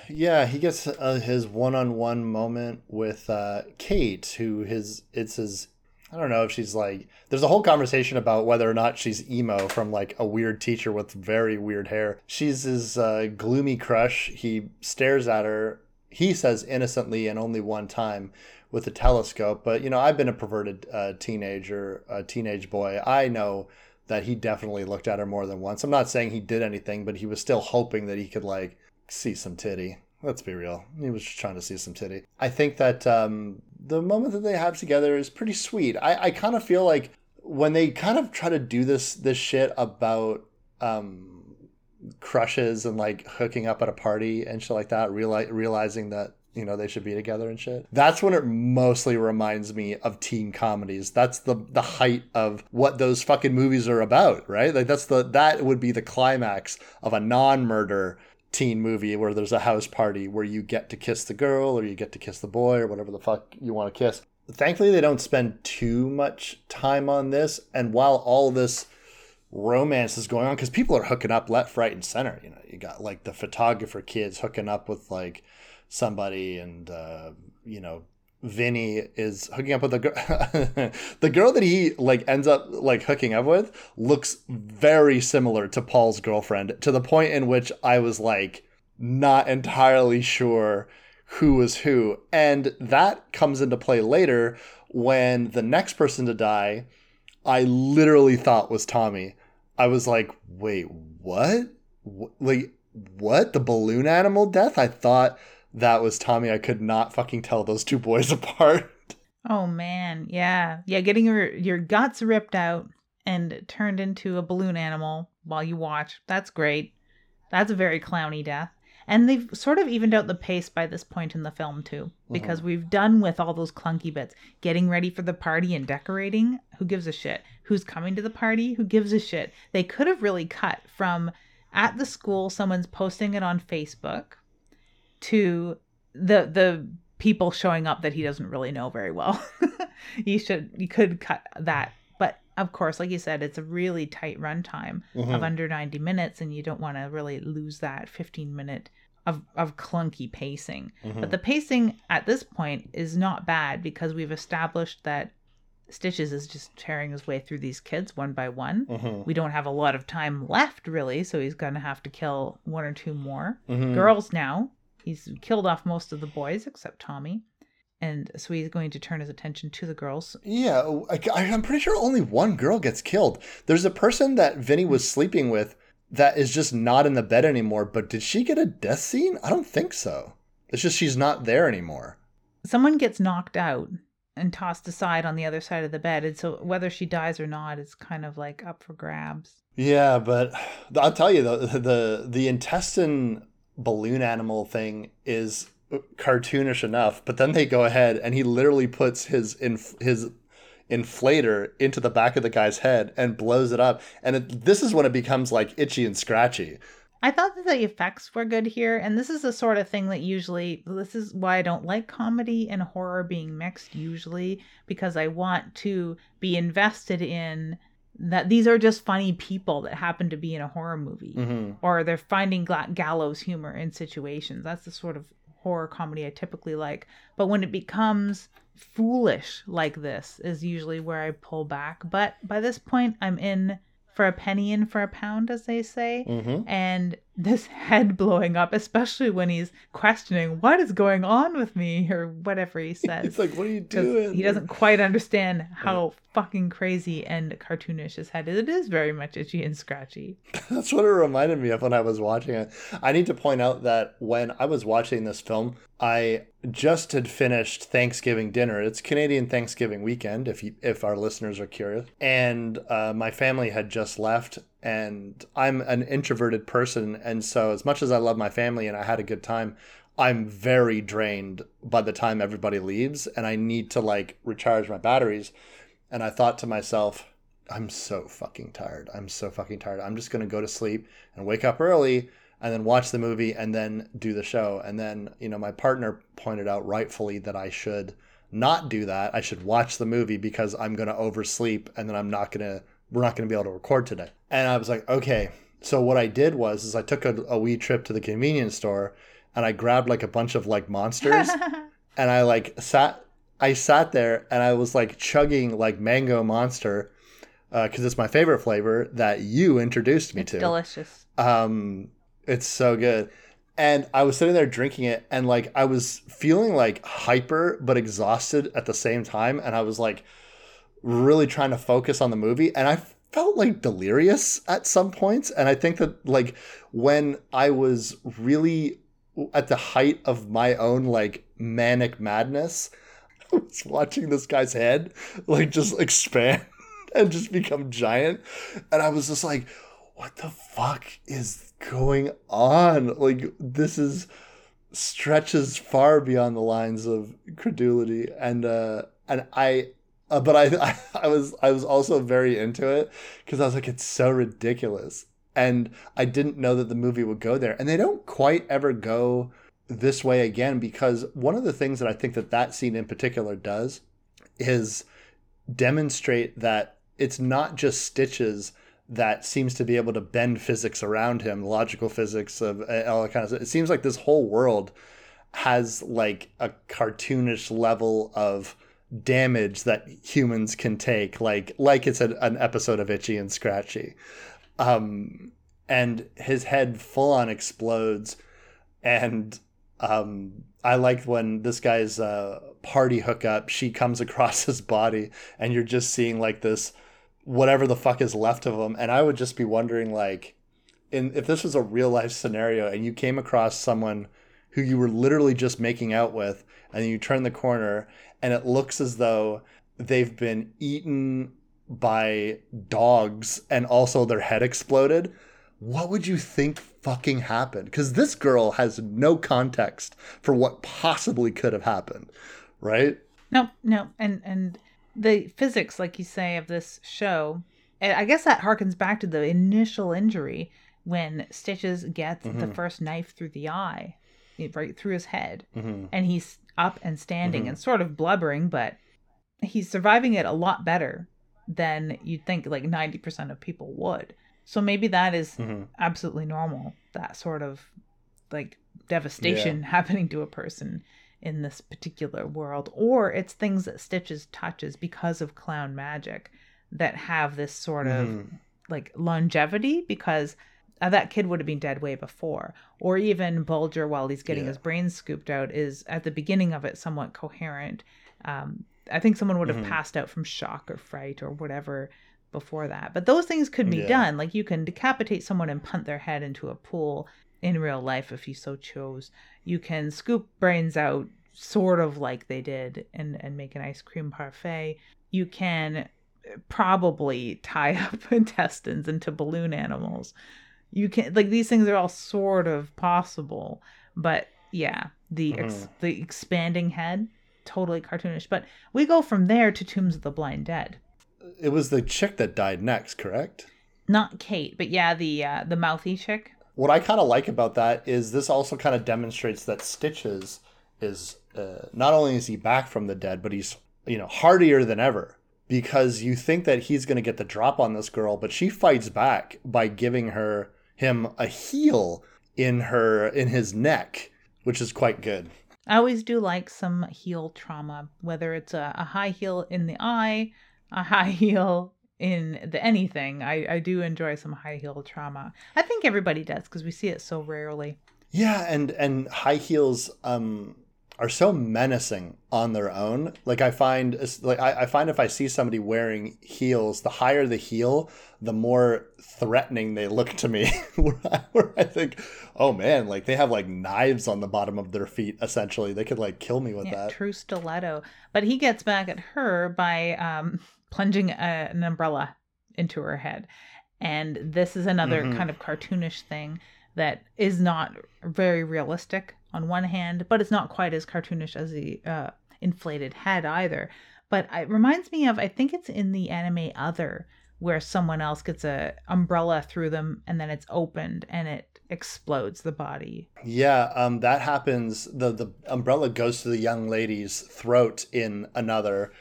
Yeah, he gets uh, his one-on-one moment with uh, Kate, who his it's his. I don't know if she's like. There's a whole conversation about whether or not she's emo from like a weird teacher with very weird hair. She's his uh, gloomy crush. He stares at her. He says innocently and only one time with a telescope. But you know, I've been a perverted uh, teenager, a teenage boy. I know that he definitely looked at her more than once. I'm not saying he did anything, but he was still hoping that he could like see some titty. Let's be real. He was just trying to see some titty. I think that um, the moment that they have together is pretty sweet. I, I kind of feel like when they kind of try to do this this shit about um, crushes and like hooking up at a party and shit like that, reali- realizing that you know they should be together and shit. That's when it mostly reminds me of teen comedies. That's the the height of what those fucking movies are about right? Like that's the that would be the climax of a non-murder teen movie where there's a house party where you get to kiss the girl or you get to kiss the boy or whatever the fuck you want to kiss. Thankfully they don't spend too much time on this and while all this romance is going on because people are hooking up left right and center you know you got like the photographer kids hooking up with like somebody and uh, you know Vinny is hooking up with the girl. the girl that he like ends up like hooking up with looks very similar to Paul's girlfriend to the point in which I was like not entirely sure who was who. And that comes into play later when the next person to die I literally thought was Tommy. I was like, wait, what? Wh- Like, what? The balloon animal death? I thought that was Tommy. I could not fucking tell those two boys apart. Oh man, yeah, yeah. Getting your your guts ripped out and turned into a balloon animal while you watch. That's great. That's a very clowny death. And they've sort of evened out the pace by this point in the film too, uh-huh. because we've done with all those clunky bits. Getting ready for the party and decorating. Who gives a shit? Who's coming to the party? Who gives a shit? They could have really cut from at the school, someone's posting it on Facebook, to the the people showing up that he doesn't really know very well. you should you could cut that. But of course, like you said, it's a really tight runtime of under 90 minutes and you don't want to really lose that 15 minute of, of clunky pacing. But the pacing at this point is not bad because we've established that Stitches is just tearing his way through these kids one by one. Mhm. We don't have a lot of time left, really, so he's going to have to kill one or two more Mhm. girls now. He's killed off most of the boys except Tommy. And so he's going to turn his attention to the girls. Yeah, oh, I, I'm pretty sure only one girl gets killed. There's a person that Vinny was sleeping with that is just not in the bed anymore, but did she get a death scene? I don't think so. It's just she's not there anymore. Someone gets knocked out and tossed aside on the other side of the bed. And so whether she dies or not is kind of like up for grabs. Yeah, but I'll tell you though, the the intestine balloon animal thing is cartoonish enough, but then they go ahead and he literally puts his inf- his inflator into the back of the guy's head and blows it up, and it, this is when it becomes like itchy and scratchy. I thought that the effects were good here, and this is the sort of thing that usually this is why I don't like comedy and horror being mixed usually because I want to be invested in that these are just funny people that happen to be in a horror movie Mm-hmm. or they're finding gla- gallows humor in situations. That's the sort of horror comedy I typically like. But when it becomes foolish like this is usually where I pull back. But by this point I'm in for a penny in for a pound as they say Mm-hmm. and this head blowing up, especially when he's questioning what is going on with me or whatever he says. It's like, what are you doing? He doesn't quite understand how fucking crazy and cartoonish his head is. It is very much itchy and scratchy. That's what it reminded me of when I was watching it. I need to point out that when I was watching this film, I just had finished Thanksgiving dinner. It's Canadian Thanksgiving weekend, if you, if our listeners are curious, and uh, my family had just left. And I'm an introverted person, and so as much as I love my family and I had a good time, I'm very drained by the time everybody leaves, and I need to like recharge my batteries. And I thought to myself, I'm so fucking tired. I'm so fucking tired. I'm just gonna go to sleep and wake up early and then watch the movie and then do the show. And then, you know, my partner pointed out rightfully that I should not do that. I should watch the movie because I'm gonna oversleep and then I'm not gonna we're not gonna be able to record today. And I was like, okay. So what I did was is I took a, a wee trip to the convenience store and I grabbed like a bunch of like monsters and I like sat I sat there and I was like chugging like mango monster because it's my favorite flavor that you introduced me it's to. delicious. Um, it's so good. And I was sitting there drinking it, and like I was feeling like hyper but exhausted at the same time, and I was like really trying to focus on the movie, and I felt like delirious at some points. And I think that like when I was really at the height of my own like manic madness, I was watching this guy's head like just expand and just become giant, and I was just like, what the fuck is going on? Like this is stretches far beyond the lines of credulity and uh and I uh, but I, I I was I was also very into it because I was like it's so ridiculous and I didn't know that the movie would go there and they don't quite ever go this way again because one of the things that I think that that scene in particular does is demonstrate that it's not just stitches that seems to be able to bend physics around him, logical physics of uh, all that kind of stuff. It seems like this whole world has like a cartoonish level of damage that humans can take, like like it's a, an episode of Itchy and Scratchy. Um, and his head full on explodes, and um, I like when this guy's uh, party hookup, she comes across his body, and you're just seeing like this whatever the fuck is left of him, And I would just be wondering, like, in if this was a real life scenario and you came across someone who you were literally just making out with, and you turn the corner and it looks as though they've been eaten by dogs and also their head exploded, what would you think fucking happened? Because this girl has no context for what possibly could have happened, right? No, no, and and the physics, like you say, of this show, I guess that harkens back to the initial injury when Stitches gets mm-hmm. the first knife through the eye, right through his head, mm-hmm. and he's up and standing mm-hmm. and sort of blubbering, but he's surviving it a lot better than you'd think like 90% of people would. So maybe that is mm-hmm. absolutely normal, that sort of like devastation yeah. happening to a person in this particular world. Or it's things that Stitches touches because of clown magic that have this sort of mm-hmm. like longevity because that kid would have been dead way before. Or even Bulger, while he's getting yeah. his brains scooped out, is at the beginning of it somewhat coherent. Um, I think someone would have mm-hmm. passed out from shock or fright or whatever before that. But those things could be yeah. done. Like you can decapitate someone and punt their head into a pool in real life if you so chose. You can scoop brains out sort of like they did and, and make an ice cream parfait. You can probably tie up intestines into balloon animals. You can like these things are all sort of possible, but yeah, the ex- mm-hmm. the expanding head totally cartoonish. But we go from there to Tombs of the Blind Dead. It was the chick that died next, correct? Not Kate, but yeah, the uh, the mouthy chick. What I kind of like about that is this also kind of demonstrates that Stitches is uh, not only is he back from the dead, but he's you know hardier than ever because you think that he's going to get the drop on this girl, but she fights back by giving her him a heel in her in his neck, which is quite good. I always do like some heel trauma, whether it's a, a high heel in the eye, a high heel in the anything. I, I do enjoy some high heel trauma. I think everybody does because we see it so rarely. Yeah, and and high heels um are so menacing on their own. Like I find, like I, I, find if I see somebody wearing heels, the higher the heel, the more threatening they look to me. where, I, where, I, think, oh man, like they have like knives on the bottom of their feet. Essentially, they could like kill me with yeah, that. True stiletto. But he gets back at her by um, plunging a, an umbrella into her head, and this is another mm-hmm. kind of cartoonish thing that is not very realistic on one hand, but it's not quite as cartoonish as the uh, inflated head either. But it reminds me of I think it's in the anime Other where someone else gets a umbrella through them and then it's opened and it explodes the body. Yeah, um, that happens. the The umbrella goes to the young lady's throat in another.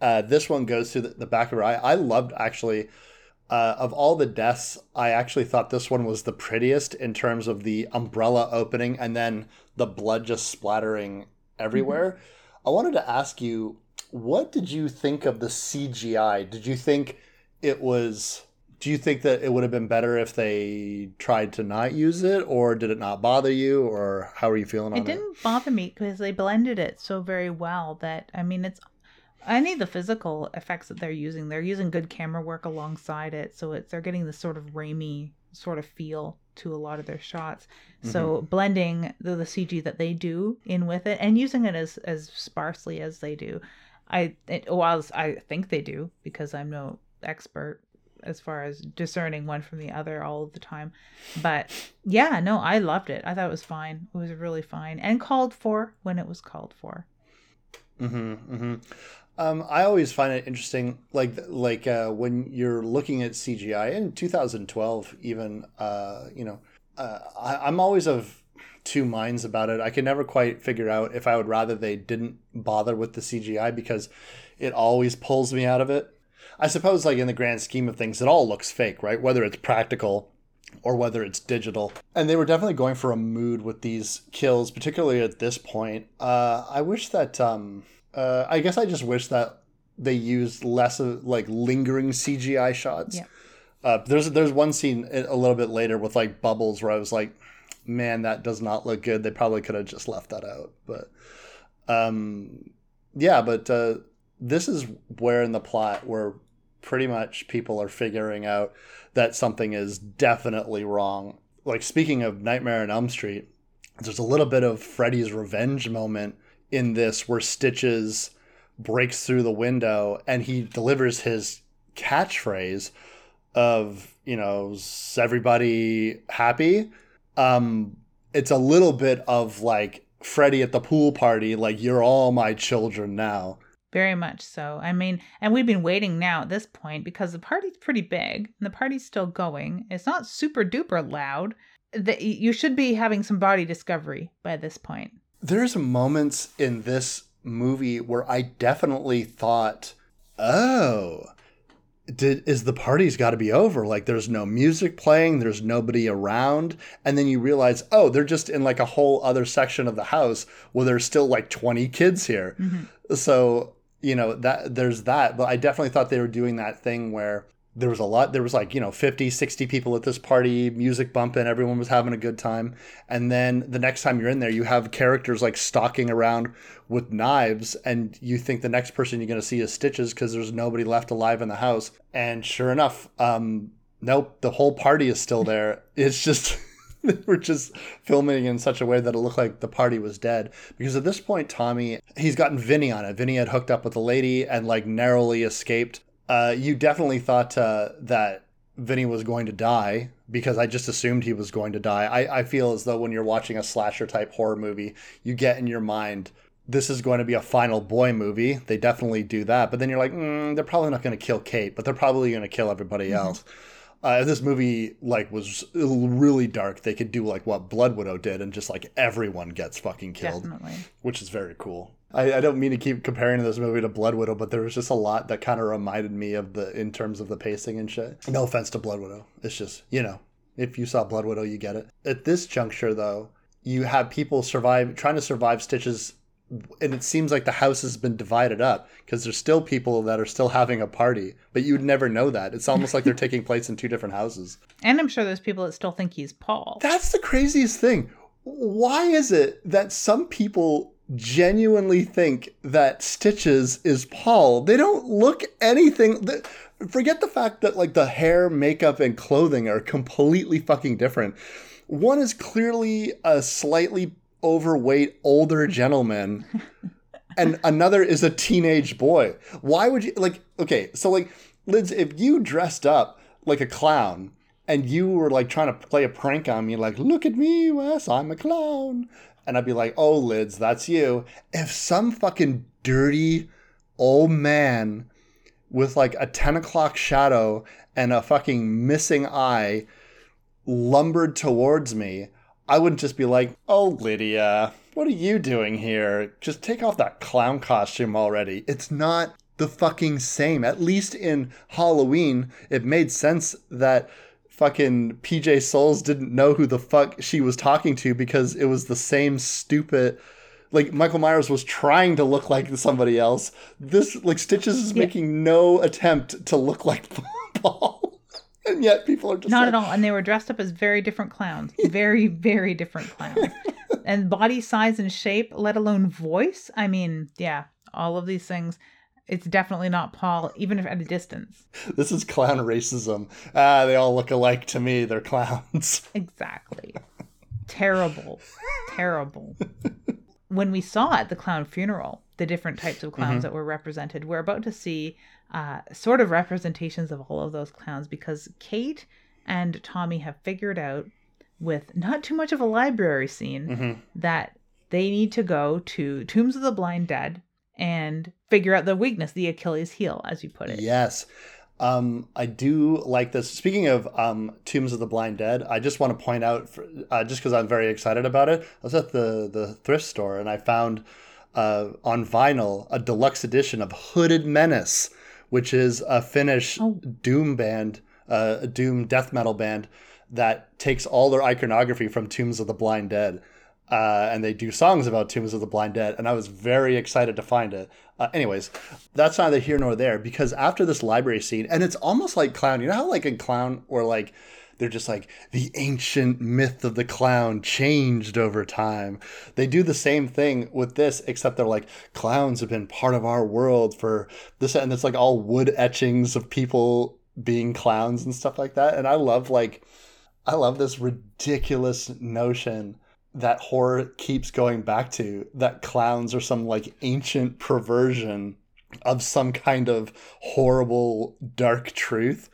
Uh, this one goes to the, the back of her eye. I loved actually uh, of all the deaths, I actually thought this one was the prettiest in terms of the umbrella opening and then the blood just splattering everywhere. Mm-hmm. I wanted to ask you, what did you think of the CGI? Did you think it was? Do you think that it would have been better if they tried to not use it, or did it not bother you, or how are you feeling on it? It didn't bother me because they blended it so very well that I mean, it's any of the physical effects that they're using, they're using good camera work alongside it, so it's they're getting this sort of rainy sort of feel to a lot of their shots. Mm-hmm. So blending the, the CG that they do in with it and using it as as sparsely as they do, I it, well I think they do because I'm no expert as far as discerning one from the other all of the time. But yeah, no, I loved it. I thought it was fine. It was really fine and called for when it was called for. Mm-hmm. mm-hmm. Um, I always find it interesting, like like uh, when you're looking at CGI in 2012, even uh, you know, uh, I, I'm always of two minds about it. I can never quite figure out if I would rather they didn't bother with the CGI because it always pulls me out of it. I suppose, like in the grand scheme of things, it all looks fake, right? Whether it's practical or whether it's digital. And they were definitely going for a mood with these kills, particularly at this point. Uh, I wish that. Um, uh, I guess I just wish that they used less of like lingering CGI shots. Yeah. Uh, there's there's one scene a little bit later with like bubbles where I was like, man, that does not look good. They probably could have just left that out. But um, yeah, but uh, this is where in the plot where pretty much people are figuring out that something is definitely wrong. Like speaking of Nightmare on Elm Street, there's a little bit of Freddy's revenge moment in this where Stitches breaks through the window and he delivers his catchphrase of, you know, everybody happy? Um it's a little bit of like Freddy at the pool party, like you're all my children now. Very much so. I mean, and we've been waiting now at this point because the party's pretty big and the party's still going. It's not super duper loud. That you should be having some body discovery by this point. There's moments in this movie where I definitely thought, "Oh, did is the party's got to be over? Like there's no music playing there's nobody around. And then you realize oh they're just in like a whole other section of the house where there's still like 20 kids here. Mm-hmm. so you know that there's that. But i definitely thought they were doing that thing where there was a lot there was like you know 50 60 people at this party music bumping everyone was having a good time and then the next time you're in there you have characters like stalking around with knives and you think the next person you're going to see is stitches because there's nobody left alive in the house and sure enough um nope the whole party is still there it's just we're just filming in such a way that it looked like the party was dead. Because at this point, Tommy, he's gotten Vinny on it. Vinny had hooked up with a lady and like narrowly escaped uh, you definitely thought uh, that Vinny was going to die because I just assumed he was going to die. I, I feel as though when you're watching a slasher type horror movie, you get in your mind, this is going to be a final boy movie. They definitely do that. But then you're like, mm, they're probably not going to kill Kate, but they're probably going to kill everybody mm-hmm. else. Uh, this movie like was really dark. They could do like what Blood Widow did, and just like everyone gets fucking killed, Definitely. which is very cool. I, I don't mean to keep comparing this movie to Blood Widow, but there was just a lot that kind of reminded me of the in terms of the pacing and shit. No offense to Blood Widow. It's just, you know, if you saw Blood Widow, you get it. At this juncture though, you have people survive trying to survive Stitches and it seems like the house has been divided up because there's still people that are still having a party, but you'd never know that. It's almost like they're taking place in two different houses. And I'm sure there's people that still think he's Paul. That's the craziest thing. Why is it that some people genuinely think that Stitches is Paul. They don't look anything. Forget the fact that like the hair, makeup, and clothing are completely fucking different. One is clearly a slightly overweight older gentleman, and another is a teenage boy. Why would you like? Okay, so like, Liz, if you dressed up like a clown and you were like trying to play a prank on me, like, look at me, Wes, I'm a clown and I'd be like, "Oh, lids, that's you." If some fucking dirty old man with like a ten o'clock shadow and a fucking missing eye lumbered towards me, I wouldn't just be like, "Oh, Lydia, what are you doing here? Just take off that clown costume already." It's not the fucking same. At least in Halloween, it made sense that fucking PJ Soles didn't know who the fuck she was talking to because it was the same stupid like Michael Myers was trying to look like somebody else. This like Stitches is yeah. making no attempt to look like Paul. and yet people are just not like, at all and they were dressed up as very different clowns very very different clowns and body size and shape let alone voice i mean yeah all of these things it's definitely not Paul, even if at a distance. This is clown racism. Ah, they all look alike to me. They're clowns. Exactly. terrible. Terrible. When we saw at the clown funeral the different types of clowns mm-hmm. that were represented, we're about to see uh, sort of representations of all of those clowns because Kate and Tommy have figured out, with not too much of a library scene, mm-hmm. that they need to go to Tombs of the Blind Dead and figure out the weakness, the Achilles heel, as you put it. Yes. Um, I do like this. Speaking of um, Tombs of the Blind Dead, I just want to point out, for, uh, just because I'm very excited about it, I was at the, the thrift store and I found uh, on vinyl a deluxe edition of Hooded Menace, which is a Finnish oh. Doom band, uh, a Doom death metal band that takes all their iconography from Tombs of the Blind Dead uh, and they do songs about Tombs of the Blind Dead, and I was very excited to find it. Uh, anyways, that's neither here nor there because after this library scene, and it's almost like Clown. You know how like in Clown, or like they're just like the ancient myth of the clown changed over time. They do the same thing with this, except they're like clowns have been part of our world for this, and it's like all wood etchings of people being clowns and stuff like that. And I love like I love this ridiculous notion that horror keeps going back to that clowns are some like ancient perversion of some kind of horrible dark truth.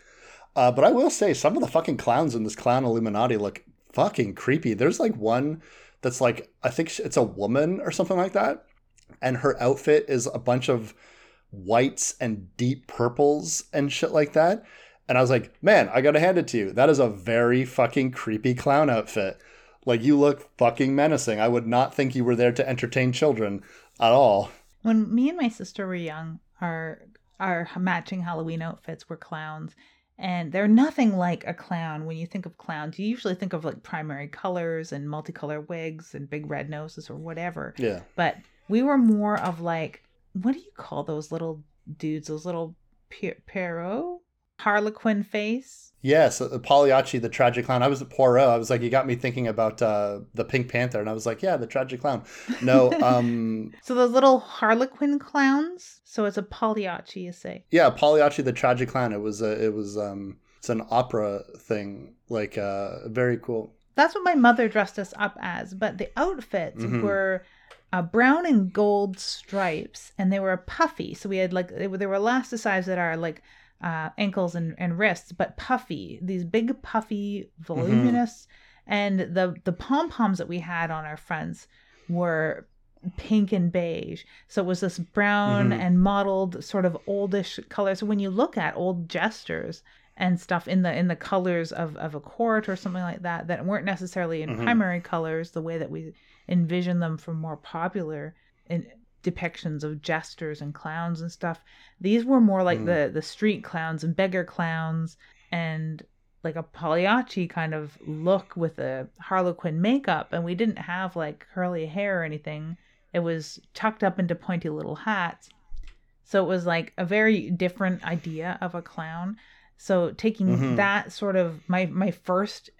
Uh, but I will say some of the fucking clowns in this clown Illuminati look fucking creepy. There's like one that's like I think it's a woman or something like that, and her outfit is a bunch of whites and deep purples and shit like that. And I was like, man, I gotta hand it to you. That is a very fucking creepy clown outfit. Like you look fucking menacing. I would not think you were there to entertain children at all. When me and my sister were young, our our matching Halloween outfits were clowns. And they're nothing like a clown. When you think of clowns, you usually think of like primary colors and multicolor wigs and big red noses or whatever. Yeah. But we were more of like, what do you call those little dudes? Those little Pierrot? Harlequin face. Yes, uh, Pagliacci, the tragic clown. I was at Poirot. I was like, you got me thinking about uh, the Pink Panther, and I was like, yeah, the tragic clown. No, um, so those little Harlequin clowns. So it's a Pagliacci, you say? Yeah, Pagliacci, the tragic clown. It was a, it was um, it's an opera thing, like uh, very cool. That's what my mother dressed us up as, but the outfits mm-hmm. were. Uh, brown and gold stripes, and they were puffy. So we had like they were, they were elasticized that are like uh, ankles and, and wrists, but puffy, these big puffy, voluminous, mm-hmm. and the the pom poms that we had on our fronts were pink and beige. So it was this brown mm-hmm. and mottled sort of oldish color. So when you look at old jesters and stuff in the in the colors of, of a court or something like that that weren't necessarily in mm-hmm. primary colors the way that we envision them from more popular in, depictions of jesters and clowns and stuff. These were more like mm. the the street clowns and beggar clowns and like a Pagliacci kind of look with a Harlequin makeup, and we didn't have like curly hair or anything. It was tucked up into pointy little hats. So it was like a very different idea of a clown. So taking mm-hmm. that sort of my my first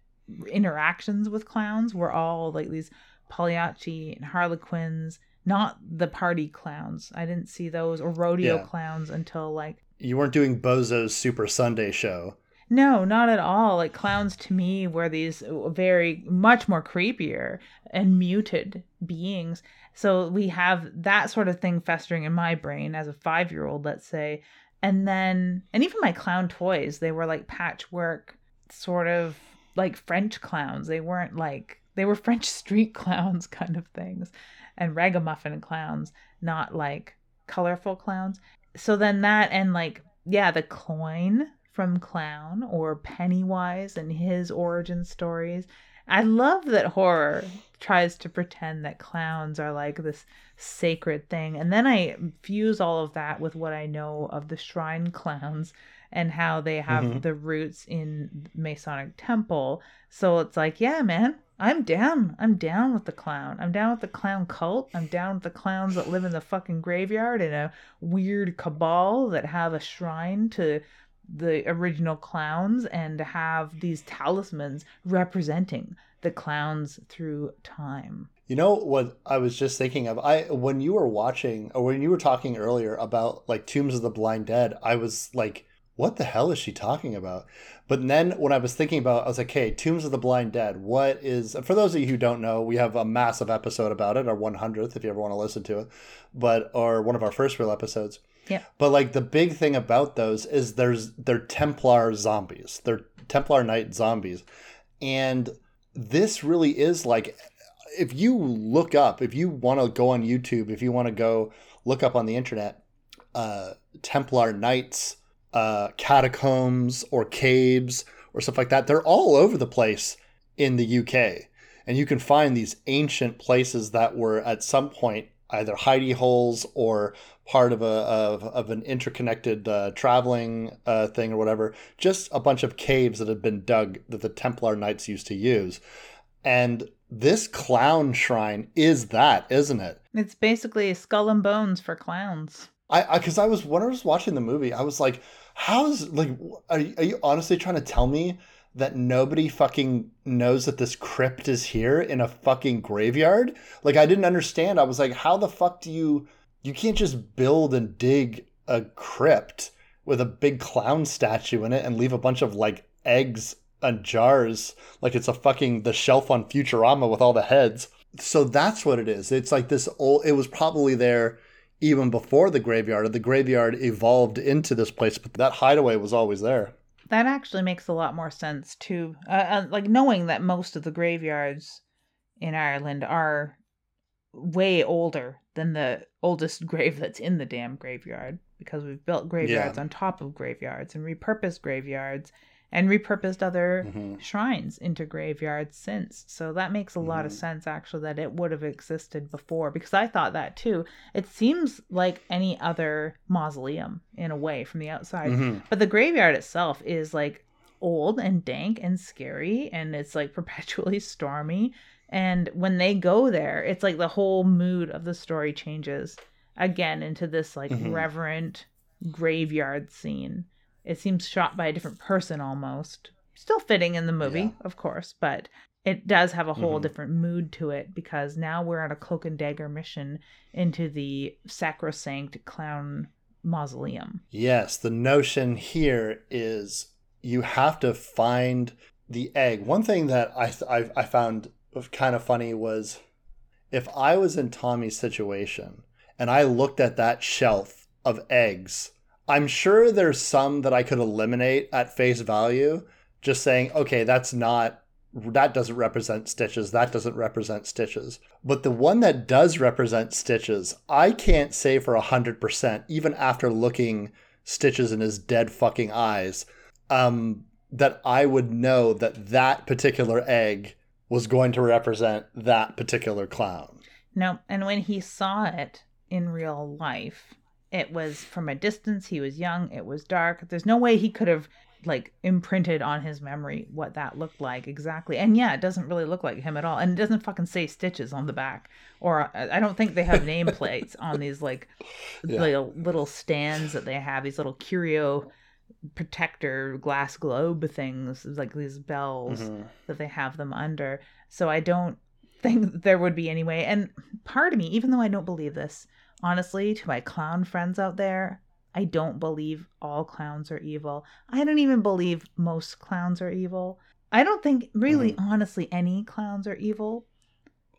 interactions with clowns were all like these Pagliacci and Harlequins not the party clowns. I didn't see those or rodeo yeah. clowns until like you weren't doing Bozo's Super Sunday show. No, not at all. Like clowns to me were these very much more creepier and muted beings. So we have that sort of thing festering in my brain as a 5-year-old, let's say. And then and even my clown toys, they were like patchwork sort of like French clowns. They weren't like they were French street clowns kind of things and ragamuffin clowns, not like colorful clowns. So then that and like yeah, the Cloyne from Clown or Pennywise and his origin stories. I love that horror tries to pretend that clowns are like this sacred thing. And then I fuse all of that with what I know of the shrine clowns and how they have mm-hmm. the roots in Masonic temple. So it's like, yeah, man, I'm down. I'm down with the clown. I'm down with the clown cult. I'm down with the clowns that live in the fucking graveyard in a weird cabal that have a shrine to the original clowns and have these talismans representing the clowns through time. You know what I was just thinking of? I when you were watching or when you were talking earlier about like Tombs of the Blind Dead, I was like what the hell is she talking about? But then when I was thinking about, I was like, hey, Tombs of the Blind Dead, what is, for those of you who don't know, we have a massive episode about it, our 100th, if you ever want to listen to it, but, or one of our first real episodes. Yeah. But like the big thing about those is there's, they're Templar zombies. They're Templar Knight zombies. And this really is like, if you look up, if you want to go on YouTube, if you want to go look up on the internet, uh, Templar Knights, uh, catacombs or caves or stuff like that. They're all over the place in the UK. And you can find these ancient places that were at some point either hidey holes or part of a of, of an interconnected uh, traveling uh, thing or whatever. Just a bunch of caves that had been dug that the Templar Knights used to use. And this clown shrine is that, isn't it? It's basically skull and bones for clowns. I because I, I was when I was watching the movie, I was like, how's like are, are you honestly trying to tell me that nobody fucking knows that this crypt is here in a fucking graveyard. Like I didn't understand. I was like, how the fuck do you you can't just build and dig a crypt with a big clown statue in it and leave a bunch of like eggs and jars like it's a fucking the shelf on Futurama with all the heads. So that's what it is. It's like this old it was probably there even before the graveyard. The graveyard evolved into this place, but that hideaway was always there. That actually makes a lot more sense too. Uh, uh, like knowing that most of the graveyards in Ireland are way older than the oldest grave that's in the damn graveyard because we've built graveyards Yeah. on top of graveyards and repurposed graveyards and repurposed other Mhm. shrines into graveyards since. So that makes a lot of Mhm. sense actually that it would have existed before because I thought that too. It seems like any other mausoleum in a way from the outside. Mhm. But the graveyard itself is like old and dank and scary and it's like perpetually stormy. And when they go there, it's like the whole mood of the story changes again into this like Mhm. reverent graveyard scene. It seems shot by a different person almost. Still fitting in the movie, Yeah. of course, but it does have a whole Mhm. different mood to it because now we're on a cloak and dagger mission into the sacrosanct clown mausoleum. Yes, the notion here is you have to find the egg. One thing that I I, I found kind of funny was if I was in Tommy's situation and I looked at that shelf of eggs, I'm sure there's some that I could eliminate at face value, just saying, okay, that's not that doesn't represent stitches, that doesn't represent stitches. But the one that does represent stitches, I can't say for 100%, even after looking stitches in his dead fucking eyes, um, that I would know that that particular egg was going to represent that particular clown. No, and when he saw it in real life, it was from a distance. He was young. It was dark. There's no way he could have like imprinted on his memory what that looked like exactly. And yeah, it doesn't really look like him at all. And it doesn't fucking say stitches on the back. Or uh, I don't think they have nameplates on these like Yeah. little little stands that they have. These little curio protector glass globe things, like these bells Mhm. that they have them under. So I don't think there would be any way. And part of me, even though I don't believe this, honestly, to my clown friends out there, I don't believe all clowns are evil. I don't even believe most clowns are evil. I don't think really honestly any clowns are evil.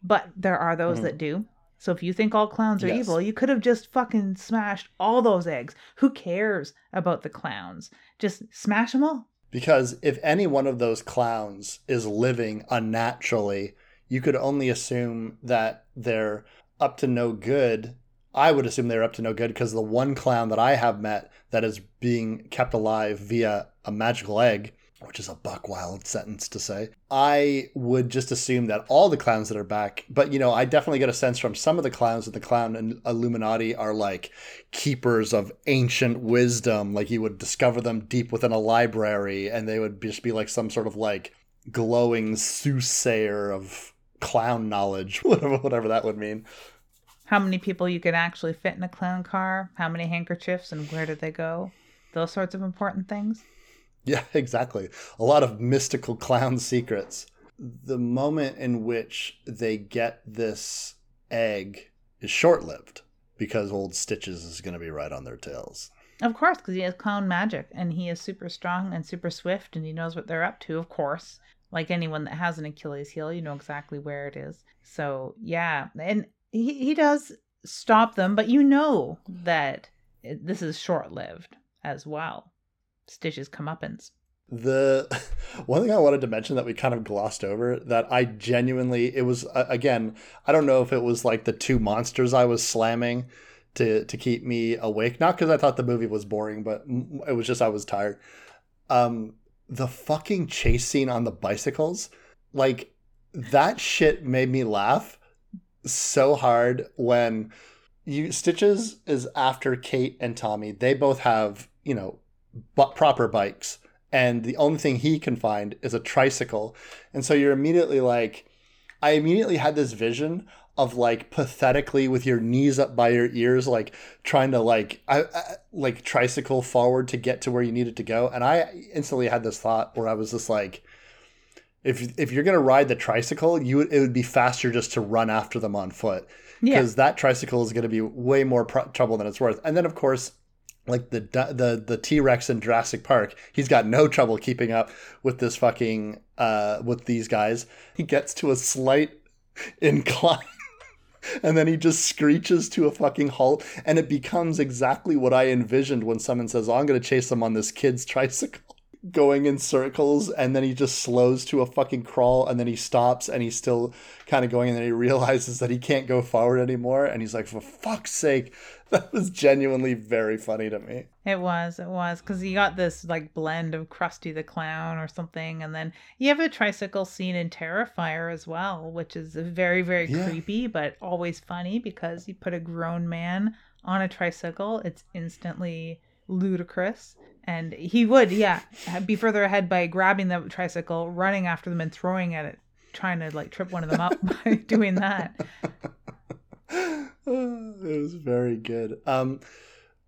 But there are those Mhm. that do. So if you think all clowns are Yes. evil, you could have just fucking smashed all those eggs. Who cares about the clowns? Just smash them all. Because if any one of those clowns is living unnaturally, you could only assume that they're up to no good. I would assume they're up to no good because the one clown that I have met that is being kept alive via a magical egg, which is a buck wild sentence to say, I would just assume that all the clowns that are back, but you know, I definitely get a sense from some of the clowns that the clown and Illuminati are like keepers of ancient wisdom. Like you would discover them deep within a library, and they would just be like some sort of like glowing soothsayer of clown knowledge, whatever whatever that would mean. How many people you can actually fit in a clown car? How many handkerchiefs and where do they go? Those sorts of important things. Yeah, exactly. A lot of mystical clown secrets. The moment in which they get this egg is short lived because old Stitches is going to be right on their tails. Of course, because he has clown magic and he is super strong and super swift and he knows what they're up to, of course. Like anyone that has an Achilles heel, you know exactly where it is. So, yeah. And he, he does stop them, but you know that it, this is short lived as well. Stitch's comeuppance. The one thing I wanted to mention that we kind of glossed over that I genuinely it was uh, again I don't know if it was like the two monsters I was slamming to to keep me awake not because I thought the movie was boring but it was just I was tired. Um, the fucking chase scene on the bicycles, like that shit made me laugh so hard when you Stitches is after Kate and Tommy. They both have you know but proper bikes and the only thing he can find is a tricycle and so you're immediately like I immediately had this vision of like pathetically with your knees up by your ears, like trying to like I, I, like tricycle forward to get to where you needed to go. And I instantly had this thought where I was just like, if if you're gonna ride the tricycle, you it would be faster just to run after them on foot Yeah. because that tricycle is gonna be way more pr- trouble than it's worth. And then of course. Like the the the T Rex in Jurassic Park, he's got no trouble keeping up with this fucking uh with these guys. He gets to a slight incline and then he just screeches to a fucking halt and it becomes exactly what I envisioned when someone says, oh, I'm going to chase them on this kid's tricycle going in circles and then he just slows to a fucking crawl and then he stops and he's still kind of going and then he realizes that he can't go forward anymore and he's like for fuck's sake that was genuinely very funny to me It was, it was, because you got this like blend of Krusty the Clown or something, and then you have a tricycle scene in Terrifier as well, which is very, very Yeah. creepy, but always funny because you put a grown man on a tricycle, it's instantly ludicrous. And he would, yeah, be further ahead by grabbing the tricycle, running after them, and throwing at it, trying to like trip one of them up by doing that. it was very good. Um,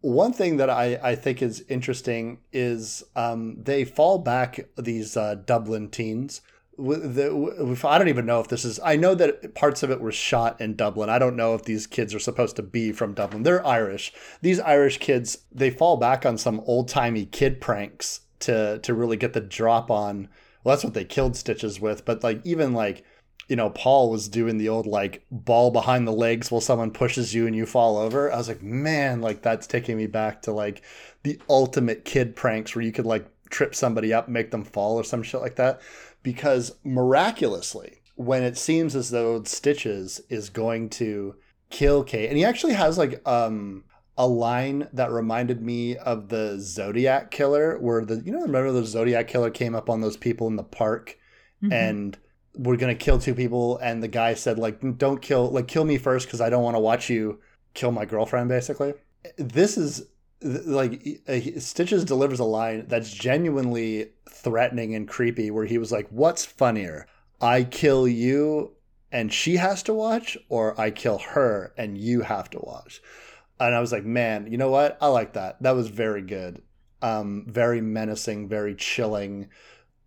one thing that I, I think is interesting is um, they fall back these uh, Dublin teens. The, I don't even know if this is. I know that parts of it were shot in Dublin. I don't know if these kids are supposed to be from Dublin. They're Irish. These Irish kids they fall back on some old timey kid pranks to to really get the drop on. Well, that's what they killed Stitches with. But like even like you know, Paul was doing the old like ball behind the legs while someone pushes you and you fall over. I was like, man, like that's taking me back to like the ultimate kid pranks where you could like trip somebody up, make them fall or some shit like that. Because miraculously, when it seems as though Stitches is going to kill Kate, and he actually has like um a line that reminded me of the Zodiac killer, where the you know remember the Zodiac killer came up on those people in the park Mhm. and we're gonna kill two people and the guy said like don't kill like kill me first because i don't want to watch you kill my girlfriend basically this is like stitches delivers a line that's genuinely threatening and creepy where he was like what's funnier i kill you and she has to watch or i kill her and you have to watch? And i was like man you know what? I like that. That was very good. Um very menacing very chilling.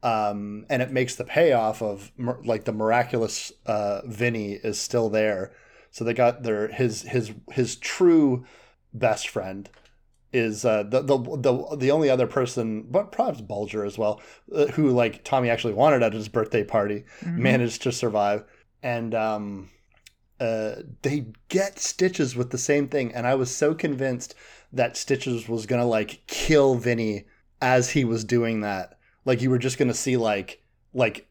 Um, and it makes the payoff of like the miraculous uh, Vinny is still there. So they got their his his his true best friend is uh, the the the the only other person, but perhaps Bulger as well, uh, who like Tommy actually wanted at his birthday party, Mhm. managed to survive, and um, uh, they get Stitches with the same thing, and I was so convinced that Stitches was gonna like kill Vinny as he was doing that like you were just gonna see like like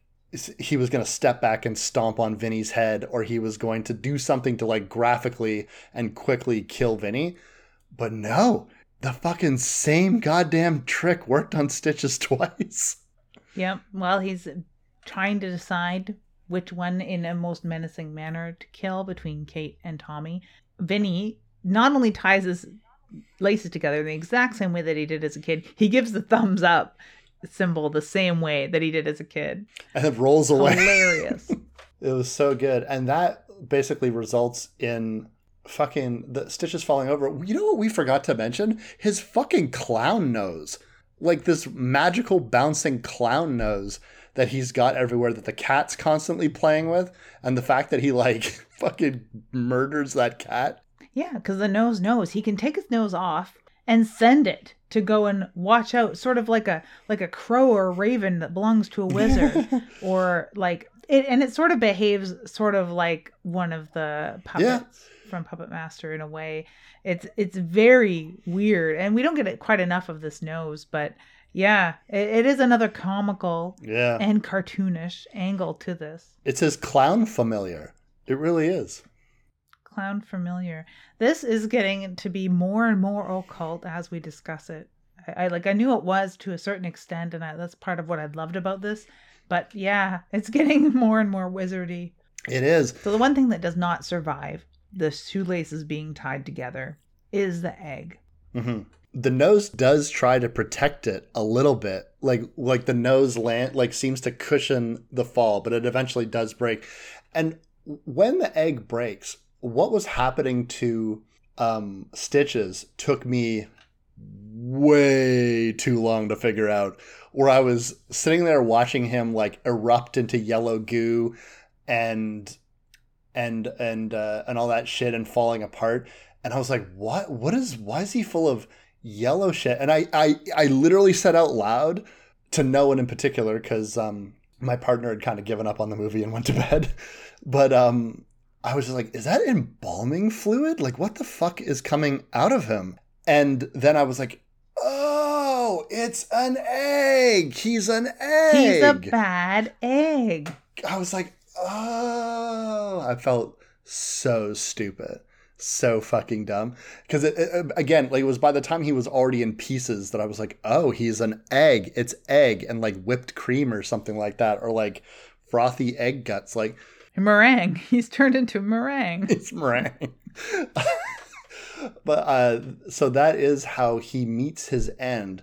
he was gonna step back and stomp on Vinny's head, or he was going to do something to like graphically and quickly kill Vinny. But no, the fucking same goddamn trick worked on Stitches twice. Yep. Well, he's trying to decide which one in a most menacing manner to kill between Kate and Tommy. Vinny not only ties his laces together in the exact same way that he did as a kid, he gives the thumbs up symbol the same way that he did as a kid. And it rolls away. Hilarious. It was so good. And that basically results in fucking the stitches falling over. You know what we forgot to mention? His fucking clown nose. Like this magical bouncing clown nose that he's got everywhere that the cat's constantly playing with. And the fact that he like fucking murders that cat. yeah, because the nose knows he can take his nose off and send it to go and watch out, sort of like a like a crow or a raven that belongs to a wizard. or like it and it sort of behaves sort of like one of the puppets Yeah. From Puppet Master in a way. It's it's very weird and we don't get it quite enough of this nose, but yeah, it, it is another comical Yeah. and cartoonish angle to this. It's his clown familiar. It really is. Clown familiar. This is getting to be more and more occult as we discuss it. I, I like I knew it was to a certain extent, and I, that's part of what I loved about this. But yeah, it's getting more and more wizardy. It is. So the one thing that does not survive the shoelaces being tied together is the egg. hmm The nose does try to protect it a little bit, like like the nose land like seems to cushion the fall, but it eventually does break. And when the egg breaks, what was happening to um, Stitches took me way too long to figure out. Where I was sitting there watching him like erupt into yellow goo and and and uh, and all that shit and falling apart, and I was like, "What? What is? Why is he full of yellow shit?" And I I I literally said out loud to no one in particular because um my partner had kind of given up on the movie and went to bed, but um I was just like, is that embalming fluid? Like, what the fuck is coming out of him? And then I was like, oh, it's an egg. He's an egg. He's a bad egg. I was like, oh, I felt so stupid. So fucking dumb. Because it, it, again, like it was by the time he was already in pieces that I was like, oh, he's an egg. It's egg and like whipped cream or something like that. Or like frothy egg guts. Like, Meringue. He's turned into meringue. it's meringue. but uh, so that is how he meets his end.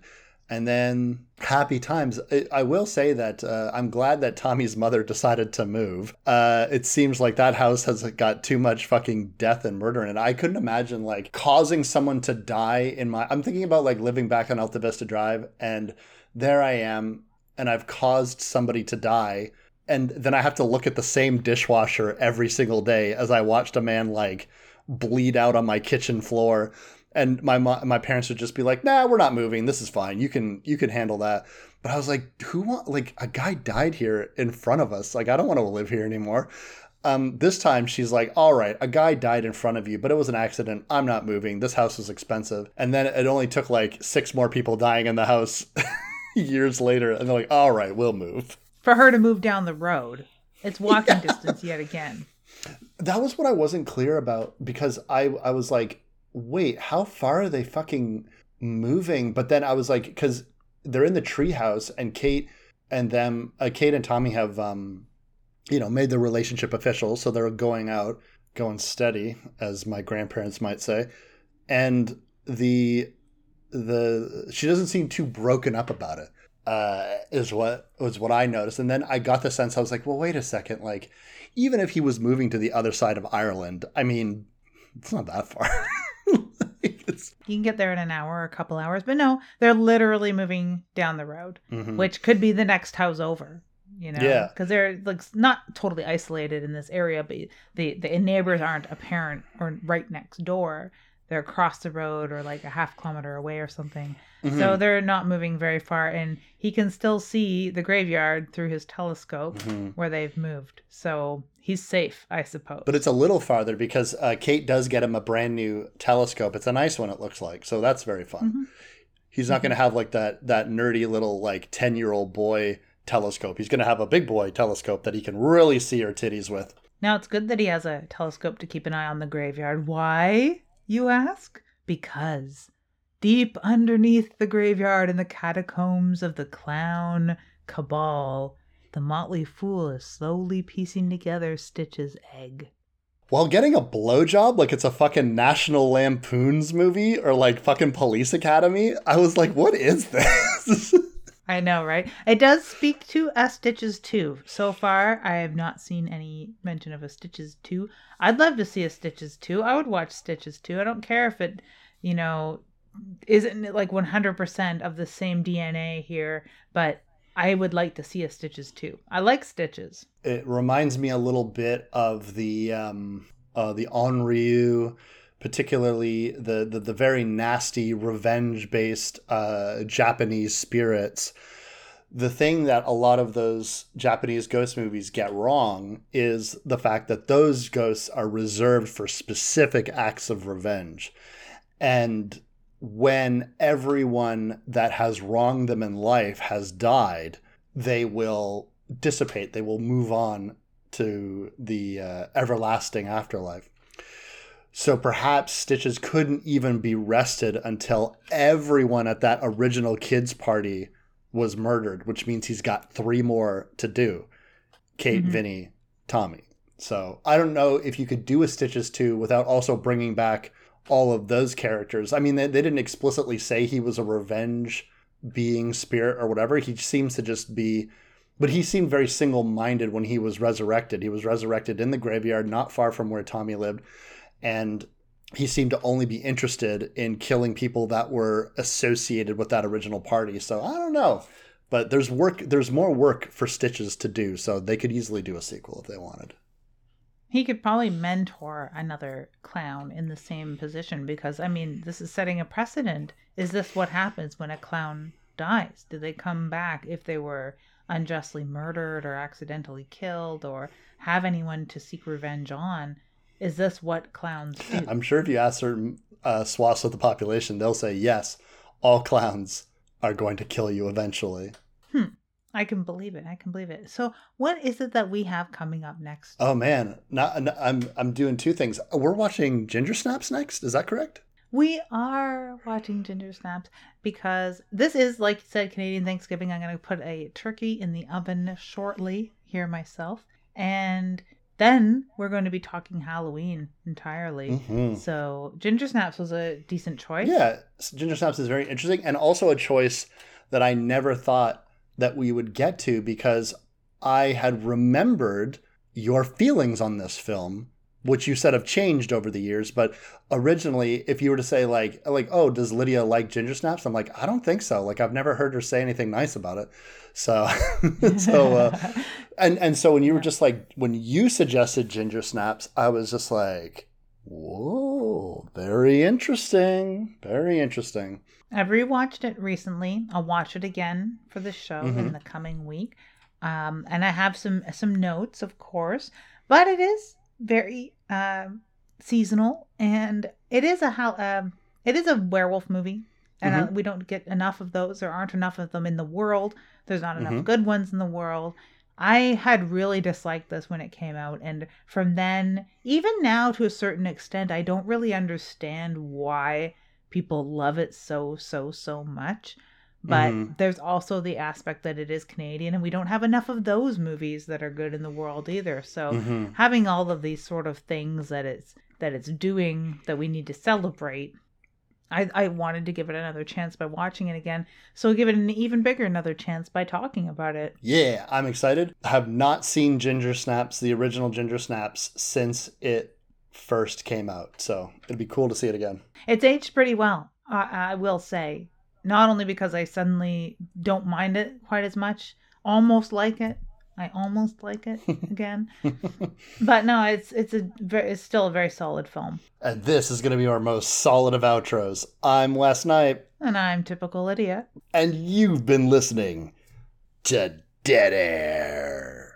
And then happy times. I, will say that uh, I'm glad that Tommy's mother decided to move. Uh, it seems like that house has got too much fucking death and murder in it. I couldn't imagine like causing someone to die in my. I'm thinking about like living back on Alta Vista Drive, and there I am, and I've caused somebody to die and then I have to look at the same dishwasher every single day as I watched a man like bleed out on my kitchen floor. And my my parents would just be like, "Nah, we're not moving. This is fine. You can you can handle that." But I was like, "Who want like a guy died here in front of us? Like I don't want to live here anymore." Um, this time she's like, "All right, a guy died in front of you, but it was an accident. I'm not moving. This house is expensive." And then it only took like six more people dying in the house years later, and they're like, "All right, we'll move." for her to move down the road. It's walking yeah. distance yet again. That was what I wasn't clear about because I I was like, wait, how far are they fucking moving? But then I was like, because they're in the treehouse and Kate and them, uh, Kate and Tommy have um, you know, made the relationship official, so they're going out, going steady, as my grandparents might say, and the the she doesn't seem too broken up about it uh, is what was what I noticed. And then I got the sense I was like, well, wait a second. Like, even if he was moving to the other side of Ireland, I mean, it's not that far. like, you can get there in an hour or a couple hours, but no, they're literally moving down the road, mm-hmm. which could be the next house over. You know, yeah, because they're like not totally isolated in this area, but the the neighbors aren't apparent or right next door they're across the road or like a half kilometer away or something. Mm-hmm. So they're not moving very far, and he can still see the graveyard through his telescope mm-hmm. where they've moved. So he's safe, I suppose. But it's a little farther because uh, Kate does get him a brand new telescope. It's a nice one, it looks like. So that's very fun. Mm-hmm. He's not mm-hmm. going to have like that that nerdy little like ten year old boy telescope. He's going to have a big boy telescope that he can really see her titties with. Now it's good that he has a telescope to keep an eye on the graveyard. Why? You ask? Because deep underneath the graveyard in the catacombs of the clown cabal, the motley fool is slowly piecing together Stitch's egg. While getting a blowjob like it's a fucking National Lampoon's movie or like fucking Police Academy, I was like, what is this? I know, right? It does speak to a Stitches 2. So far, I have not seen any mention of a Stitches 2. I'd love to see a Stitches 2. I would watch Stitches 2. I don't care if it, you know, isn't like 100% of the same DNA here, but I would like to see a Stitches 2. I like Stitches. It reminds me a little bit of the um uh the Onryō particularly the, the, the very nasty revenge based uh, Japanese spirits. The thing that a lot of those Japanese ghost movies get wrong is the fact that those ghosts are reserved for specific acts of revenge. And when everyone that has wronged them in life has died, they will dissipate, they will move on to the uh, everlasting afterlife. So perhaps Stitches couldn't even be rested until everyone at that original kids' party was murdered, which means he's got three more to do Kate, mm-hmm. Vinny, Tommy. So I don't know if you could do a Stitches 2 without also bringing back all of those characters. I mean, they, they didn't explicitly say he was a revenge being spirit or whatever. He seems to just be but he seemed very single-minded when he was resurrected. He was resurrected in the graveyard, not far from where Tommy lived, and he seemed to only be interested in killing people that were associated with that original party. So I don't know, but there's work. There's more work for Stitches to do, so they could easily do a sequel if they wanted. He could probably mentor another clown in the same position because, I mean, this is setting a precedent. Is this what happens when a clown dies? Do they come back if they were unjustly murdered or accidentally killed or have anyone to seek revenge on? Is this what clowns do? I'm sure if you ask certain uh, swaths of the population, they'll say yes. All clowns are going to kill you eventually. Hmm. I can believe it. I can believe it. So, what is it that we have coming up next? Oh man, not, not- I'm I'm doing two things. We're watching Ginger Snaps next. Is that correct? We are watching Ginger Snaps because this is, like you said, Canadian Thanksgiving. I'm going to put a turkey in the oven shortly here myself. And then we're going to be talking Halloween entirely. Mhm. So, Ginger Snaps was a decent choice. Yeah, Ginger Snaps is very interesting and also a choice that I never thought that we would get to because I had remembered your feelings on this film, which you said have changed over the years. But originally, if you were to say like like oh, does Lydia like Ginger Snaps? I'm like I don't think so. Like I've never heard her say anything nice about it. So so uh, and and so when you were just like when you suggested Ginger Snaps, I was just like. Whoa, very interesting. Very interesting. I've rewatched it recently. I'll watch it again for the show in Mhm. the coming week. Um, and I have some some notes, of course, but it is very um, seasonal, and it is a how um, it is a werewolf movie, and uh, we don't get enough of those. There aren't enough of them in the world. There's not enough Mhm. good ones in the world. I had really disliked this when it came out, and from then, even now to a certain extent, I don't really understand why people love it so so so much but Mhm. there's also the aspect that it is canadian and we don't have enough of those movies that are good in the world either so Mhm. having all of these sort of things that it's that it's doing that we need to celebrate I, I wanted to give it another chance by watching it again so give it an even bigger another chance by talking about it Yeah, I'm excited. I have not seen Ginger Snaps, the original Ginger Snaps, since it first came out. So it'd be cool to see it again. It's aged pretty well, I, I will say. Not only because I suddenly don't mind it quite as much, almost like it. I almost like it again, but no, it's it's a very, it's still a very solid film. and this is going to be our most solid of outros. I'm last night And I'm typical idiot. and you've been listening to Dead Air.